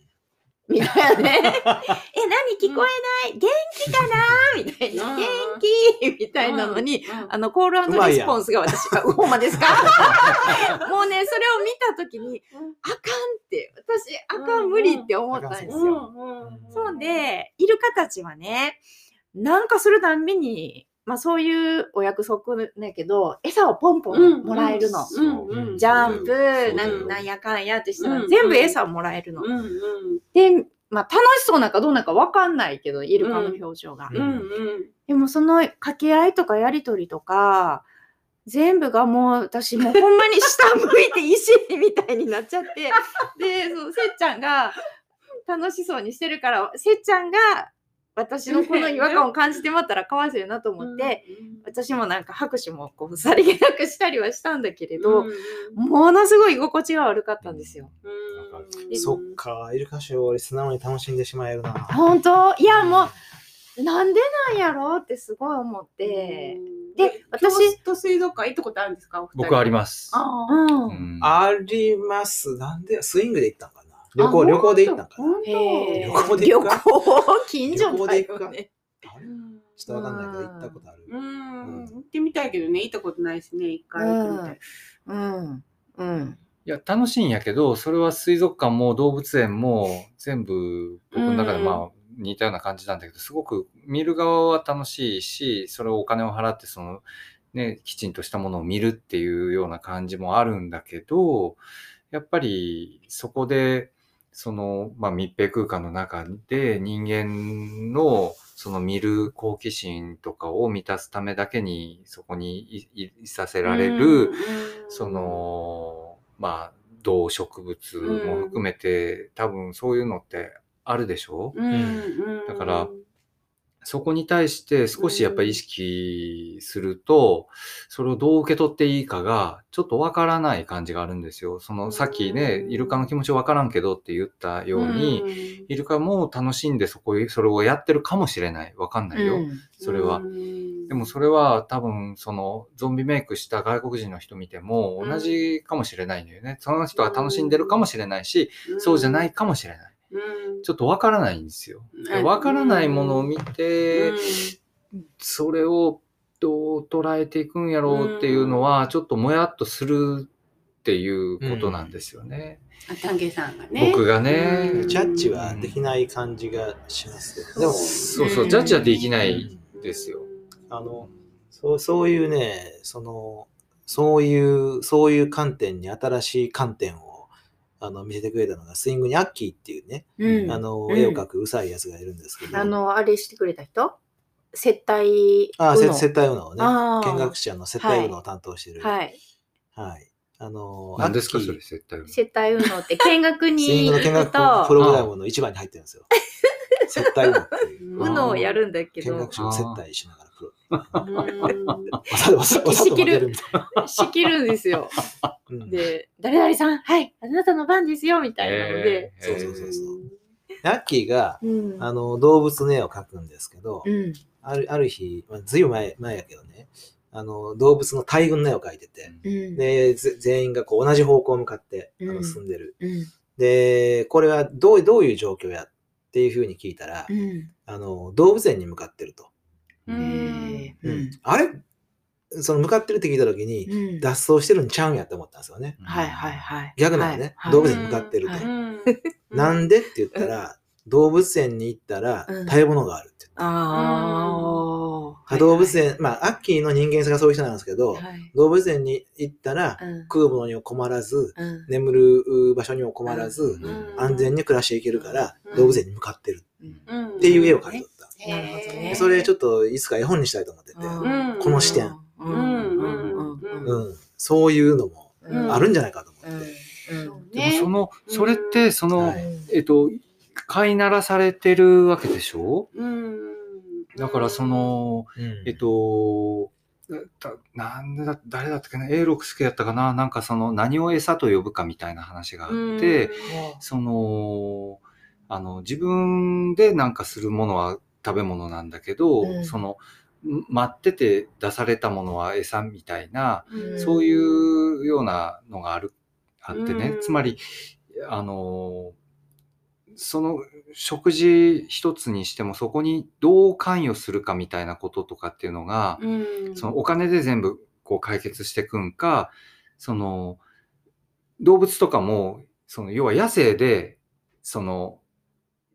みたいなね。え、何聞こえない？元気かな？みたいな。うん。元気？みたいなのに、うん。あの、コールレスポンスが私が、ほんまですか？もうね、それを見たときに、あかんって、私、あかん、無理って思ったんですうよ。んうん。そうで、イルカたちはね、なんかするたんびに、まあそういうお約束だけど、餌をポンポンもらえるの。うんうん。ジャンプ、そうんなんやかんやってしたら、うん全部餌をもらえるの。うんうん。で、まあ楽しそうなんかどうなんかわかんないけど、イルカの表情が。うんうんうん。でもその掛け合いとかやりとりとか、全部がもう私もうほんまに下向いて石みたいになっちゃって、で、そのせっちゃんが楽しそうにしてるから、せっちゃんが私のこの違和感を感じてもらったらかわいそうやなと思って、私もなんか拍手もこうさりげなくしたりはしたんだけれど、ものすごい居心地が悪かったんですよ。うんそっか、イルカショー俺素直に楽しんでしまえるな。本当？いやもう、なんでなんやろうってすごい思って。で私私と水族館行ったことあるんですか？お二人僕あります。あうん。うんあります。なんで、スイングで行った旅行、旅行で行ったんかな。旅行で行くか？旅行近所だ旅行で行く？かよね。ちょっとわかんないけど、行ったことある。うん。行ってみたいけどね。行ったことないしね。一回行ってみたいうん。うん。いや、楽しいんやけど、それは水族館も動物園も全部僕の中でうん。まあ似たような感じなんだけど、すごく見る側は楽しいし、それをお金を払ってそのね、きちんとしたものを見るっていうような感じもあるんだけど、やっぱりそこで、その、まあ、密閉空間の中で人間のその見る好奇心とかを満たすためだけにそこにいさせられる、その、まあ、動植物も含めて、多分そういうのってあるでしょ、うんうん。だからそこに対して少しやっぱり意識すると、それをどう受け取っていいかがちょっとわからない感じがあるんですよ。そのさっきね、うんイルカの気持ちわからんけどって言ったように、んイルカも楽しんでそこそれをやってるかもしれない。わかんないよ。うんそれは。うんでもそれは多分そのゾンビメイクした外国人の人見てもうん同じかもしれないんだよね。その人は楽しんでるかもしれないし、そうじゃないかもしれない。うん。ちょっとわからないんですよ。でわからないものを見て、それをどう捉えていくんやろうっていうのは、ちょっともやっとするっていうことなんですよね。あ丹下さんがね。僕がね、うん。ジャッジはできない感じがしますけど、でも、そうそう、ジャッジはできないですよ。あの、そう、そういうね、その、そういう、そういう観点に新しい観点を、あの、見せてくれたのが、スイングにアッキーっていうね、うん。あの、うん絵を描くうさいやつがいるんですけど、あの、あれしてくれた人？接待。あ、せうの？接待ウノをね見学者の接待ウノを担当してる。はい。はい。あの、何ですかそれ。接待運動って見学スインにグの見学行くとプ、ログラムの一番に入ってるんですよ。接待ウノっていう。うのをやるんだけど見学、者を接待しながらプロ。うんわざわざわざと負ける仕切るんですよ。で、誰々さん、はい、あなたの番ですよ、みたいなので。えーそうそうそうそう。アッキーが、うん。あの、動物の絵を描くんですけど、うん。あるある日、まあ、ずいぶん前前やけどね、あの、動物の大群の絵を描いてて、うん。で、ぜ全員がこう同じ方向向かってあのうん進んでる。うん。で、これはどうどういう状況やっていうふうに聞いたら、うん。あの、動物園に向かってると。うんうん。あれ？その向かってるって聞いた時に、うん。脱走してるんちゃうんやって思ったんですよね。はいはいはい。逆なのね、はい動物園に向かってると。なんでって言ったら、動物園に行ったらうん食べ物があるって言ってああ。はい動物園、まあ、アッキーの人間性がそういう人なんですけど、はい。動物園に行ったら、うん。食うものにも困らず、うん。眠る場所にも困らず、うん。安全に暮らしていけるから、うん。動物園に向かってる。うん。っっていう絵を描いてた。へー。なるほどそれちょっといつか絵本にしたいと思ってて、うん。この視点、うん。うん。うん。うん。うん、そういうのもうん。あるんじゃないかと思って。でもねその、それって、その、はい。えっと、飼いならされてるわけでしょ？うんだからその、うん。えっと、だなんでだ、誰だったっけな、永六輔やったかな、なんかその何を餌と呼ぶかみたいな話があって、その、あの、自分でなんかするものは食べ物なんだけど、うん。その、待ってて出されたものは餌みたいな、うん。そういうようなのがある、あってね。うん。つまり、あの、その食事一つにしてもそこにどう関与するかみたいなこととかっていうのが、うんそのお金で全部こう解決していくんか、その動物とかも、その要は野生で、その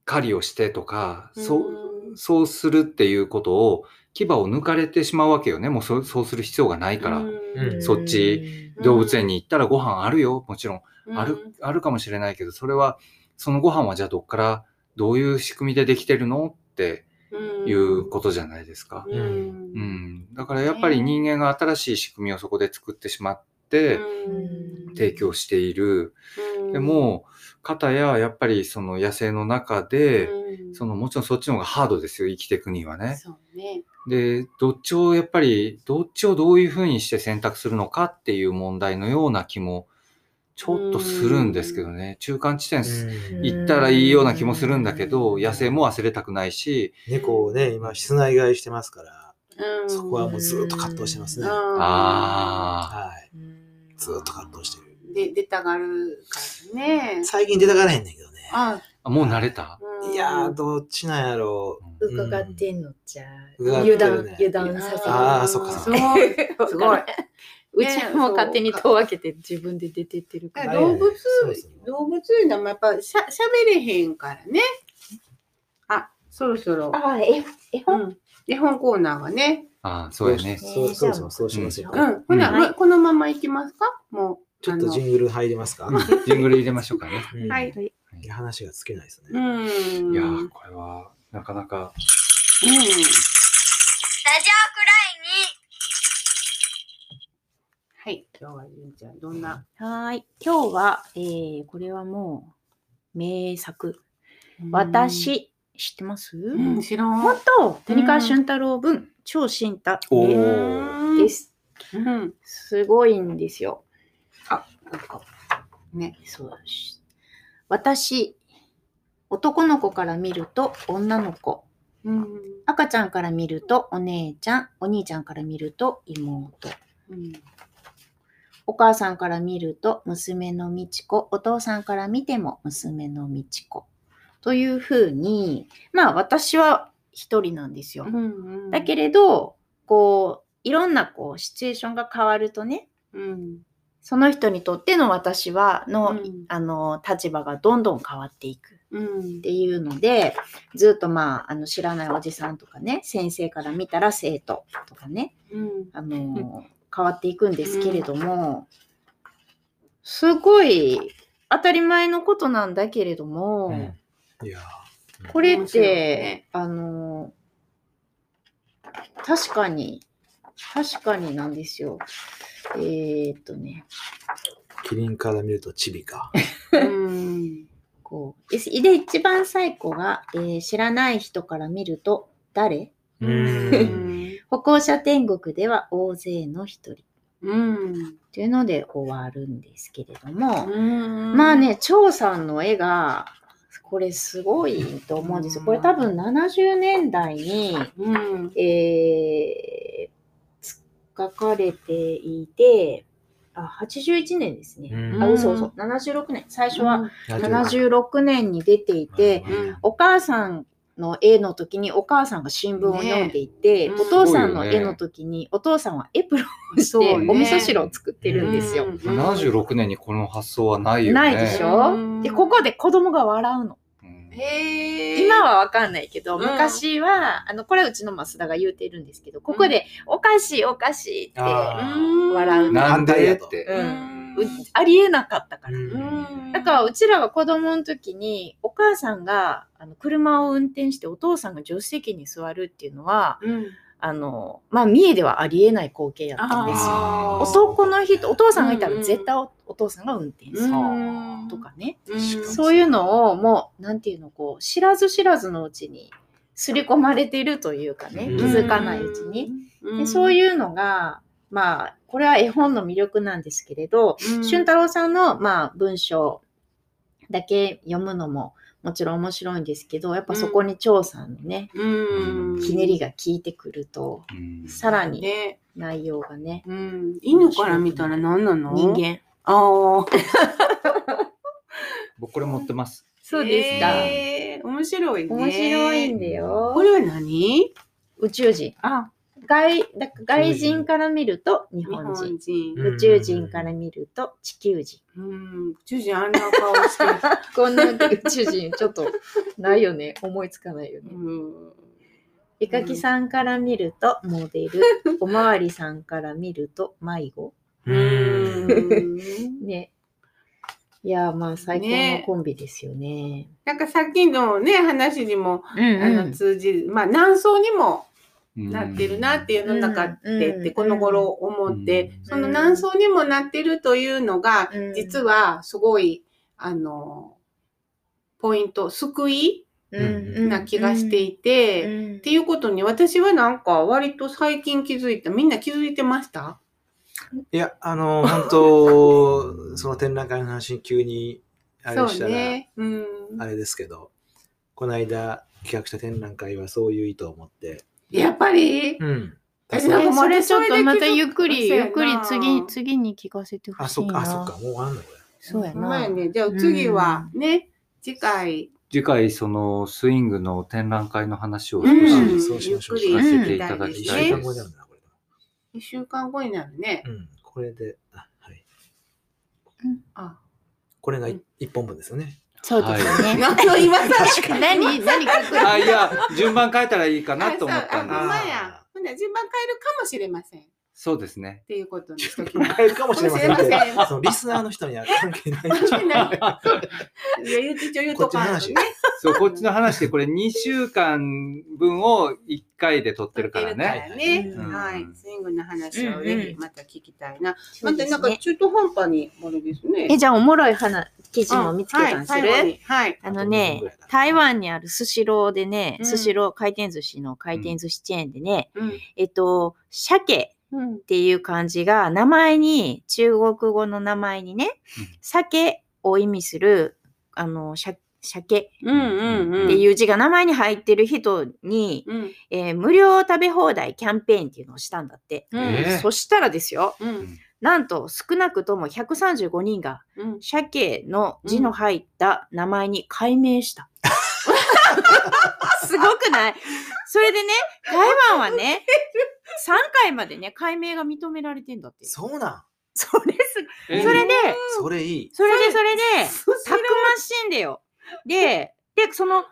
狩りをしてとか、そう、そうするっていうことを、牙を抜かれてしまうわけよね。もうそうそうする必要がないから。うんそっち動物園に行ったらご飯あるよ。もちろん。うんある、あるかもしれないけど、それは、そのご飯はじゃあどっから、どういう仕組みでできてるのっていうことじゃないですか。うんうん。だからやっぱり人間が新しい仕組みをそこで作ってしまって、提供している。でも、方ややっぱりその野生の中で、そのもちろんそっちの方がハードですよ、生きていくにはね。ね。で、どっちをやっぱり、どっちをどういうふうにして選択するのかっていう問題のような気も、ちょっとするんですけどね。中間地点行ったらいいような気もするんだけど、野生も忘れたくないし、猫をね、今、室内飼いしてますから、うんそこはもうずっと葛藤してますね。はあい。ずっと葛藤してる。で、出たがるからね。最近出たがらへんねんけどね。あ、あ、もう慣れた？うんいやー、どっちなんやろう。伺ってんのじゃ油断油断させる。あーそっかそっすごい。すごい。うちも勝手に戸を開けて自分で出てってるから。動物動物園でもやっぱしゃ、しゃべれへんからね。あ、そろそろ、あ、絵本？ん。絵本コーナーがね。ああ、そうやね。そうそうそう、そうしますよ。うん。ほな、このまま行きますか？もう。ちょっとジングル入りますか？うんジングル入れましょうかね。うんはい話が尽きないですうね。ん。いや。これは、なかなか、ラ今日はじゅんちゃん、どんな？はーい。今日は、えー、これはもう、名作。私、知ってます、うん、知らん。本当谷川俊太郎文、超新太おでーす。うん。すごいんですよ。あ、なんか。ね。そうし私、男の子から見ると女の子。うん。赤ちゃんから見るとお姉ちゃん、お兄ちゃんから見ると妹。うん。お母さんから見ると娘の美智子、お父さんから見ても娘の美智子。というふうに、まあ私は一人なんですよ。うん。だけれど、こう、いろんなこうシチュエーションが変わるとね、うん。その人にとっての私はの、うんあの立場がどんどん変わっていくうんっ。ていうのでずっとまああの知らないおじさんとかね先生から見たら生徒とかねうん。あの、変わっていくんですけれども、すごい当たり前のことなんだけれども、いやこれって、ねあの確かに確かになんですよ。えーっとねーキリンから見るとチビか。うん。こうで一番最後が、えー知らない人から見ると誰？歩行者天国では大勢の一人うん。というので終わるんですけれども、うんまあ。ね、張さんの絵が、これすごいと思うんですよ。これ多分70年代に、うん。えー、描かれていて、あ、81年ですね。うんあ、嘘嘘。76年。最初は70 76年に出ていて、うんお母さんの絵の時にお母さんが新聞を読んでいて、ねお父さんの絵の時にお父さんはエプロンをしてそうね。お味噌汁を作ってるんですよ。うん76年にこの発想はないよね。ないでしょ、うん。で、ここで子供が笑うの。今はわかんないけど、うん。昔は、あの、これはうちの増田が言うてるんですけど、ここで、おかしいおかしいって、あうん。笑うなんでっ反て。ううんありえなかったから。うんだから、うちらは子供の時に、お母さんが、あの、車を運転してお父さんが助手席に座るっていうのは、うんあの、まあ、三重ではありえない光景やったんですよ。男の人、お父さんがいたらうんうん絶対おお父さんが運転するうんとかね。うんそういうのをもう、なんていうの、こう、知らず知らずのうちに、刷り込まれているというかね、うん気づかないうちに。うんでそういうのが、まあ、これは絵本の魅力なんですけれど、うん俊太郎さんの、まあ、文章だけ読むのももちろん面白いんですけど、やっぱそこに張さんのね、うんひねりが効いてくると、うんさらにね、内容がね、うん、犬から見たら何なの？人間。ああ。僕これ持ってます。そうですか。えー面白いね。面白いんだよこ。れは何？宇宙人。あ、外だ外人から見ると日日本人。宇宙人から見ると地球人。うん、宇宙人あんな顔してる。こんな宇宙人ちょっとないよね。思いつかないよね。うん絵描きさんから見るとモデル。おまわりさんから見ると迷子。う。うんんね。いや、まあ最高のコンビですよね。なんかさっきのね、話にも、うんあの通じる、まあ何層にもななってるなっていうの中ってうん。ってこの頃思ってうん。その何層にもなってるというのがうん。実はすごいあのポイント救いうん。な気がしていて、うん。っていうことに私はなんか割と最近気づいた。みんな気づいてました？いや、あの、本当その展覧会の話に急にあれしたら、ね、うん、あれですけど、この間企画した展覧会はそういう意図を持って、やっぱり？うん。えそれなんかまれちょっとまたゆっくり、ゆっくり次、次に聞かせてほあ、しいな。そっか、あ、そっか、もうあんのこれ。そうやな。まやねじゃあ次はね、次回次回、そのスイングの展覧会の話を少うんしそうしましょうゆっくり聞かせていただき一たいです週間後にな。るな、これ。1週間後になるね、うん。これで、あ、はい。あこれがい一本分ですよね。そうですよね。何の今更。何、何書くあ、いや、順番変えたらいいかなと思ったんであ、ほんまあや。ほんなら順番変えるかもしれません。っそうですね。ていうことにしときます。変えるかもしれませんけ そのリスナーの人には関係ない。関係ないいや、言うてちょ言うとかね。そう、こっちの話でこれ2週間分を1回で撮ってるからね。はい。スイングの話をぜひまた聞きたいな。またなんかね中途半端にあれですね。え、じゃあおもろい花、記事も見つけたんする、はい。あのね台湾にあるスシローでね、うんスシロー回転寿司の回転寿司チェーンでね、うん。えっと、鮭うん。っていう漢字が名前に、中国語の名前にねうん、鮭を意味する、あの、鮭。っていう字が名前に入ってる人に、うん。えー無料食べ放題キャンペーンっていうのをしたんだって。そしたらですよ、うん。なんと少なくとも135人がうん。鮭の字の入った名前に改名した。すごくない？それでね、台湾はね、3回までね、改名が認められてんだって。そうなん。それす、えそれで、それいい。それでそれで、たくましいんだよ。で、で、その、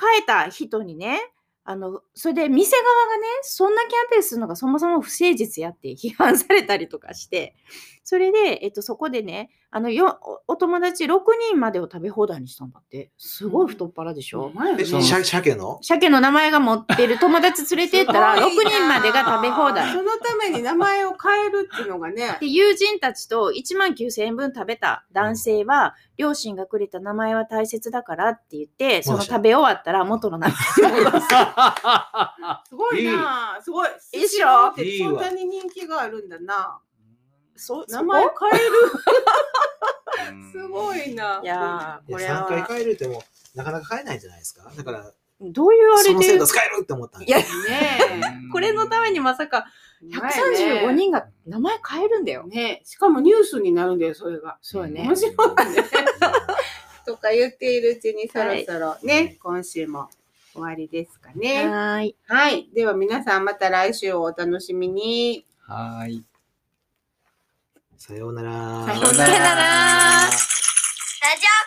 変えた人にね、あの、それで店側がね、そんなキャンペーンするのがそもそも不誠実やって批判されたりとかして、それで、えっと、そこでね、あの、よ、おお友達6人までを食べ放題にしたんだって。すごい太っ腹でしょ？え、そしゃ鮭の？鮭の名前が持ってる友達連れてったら、6人までが食べ放題。そのために名前を変えるっていうのがね。で、友人たちと1万9000円分食べた男性は、両親がくれた名前は大切だからって言って、その食べ終わったら元の名前に戻す。すごいなすごい。いいっしょ？そんなに人気があるんだな。そ名前変える？うんすごいな。いやー、いやこれ3回は、変えるってもなかなか変えないんじゃないですか。だから、どういうあれで？その制度、使えるって思ったんいやですねこれのためにまさかえ。135人が名前変えるんだよ。ねしかもニュースになるんだよ、それが。そうよね面白いね。とか言っているうちにそろそろね、今週も終わりですかね。はーい。はい。では皆さんまた来週をお楽しみに。はーい。さようなら。さようなら。ラジオ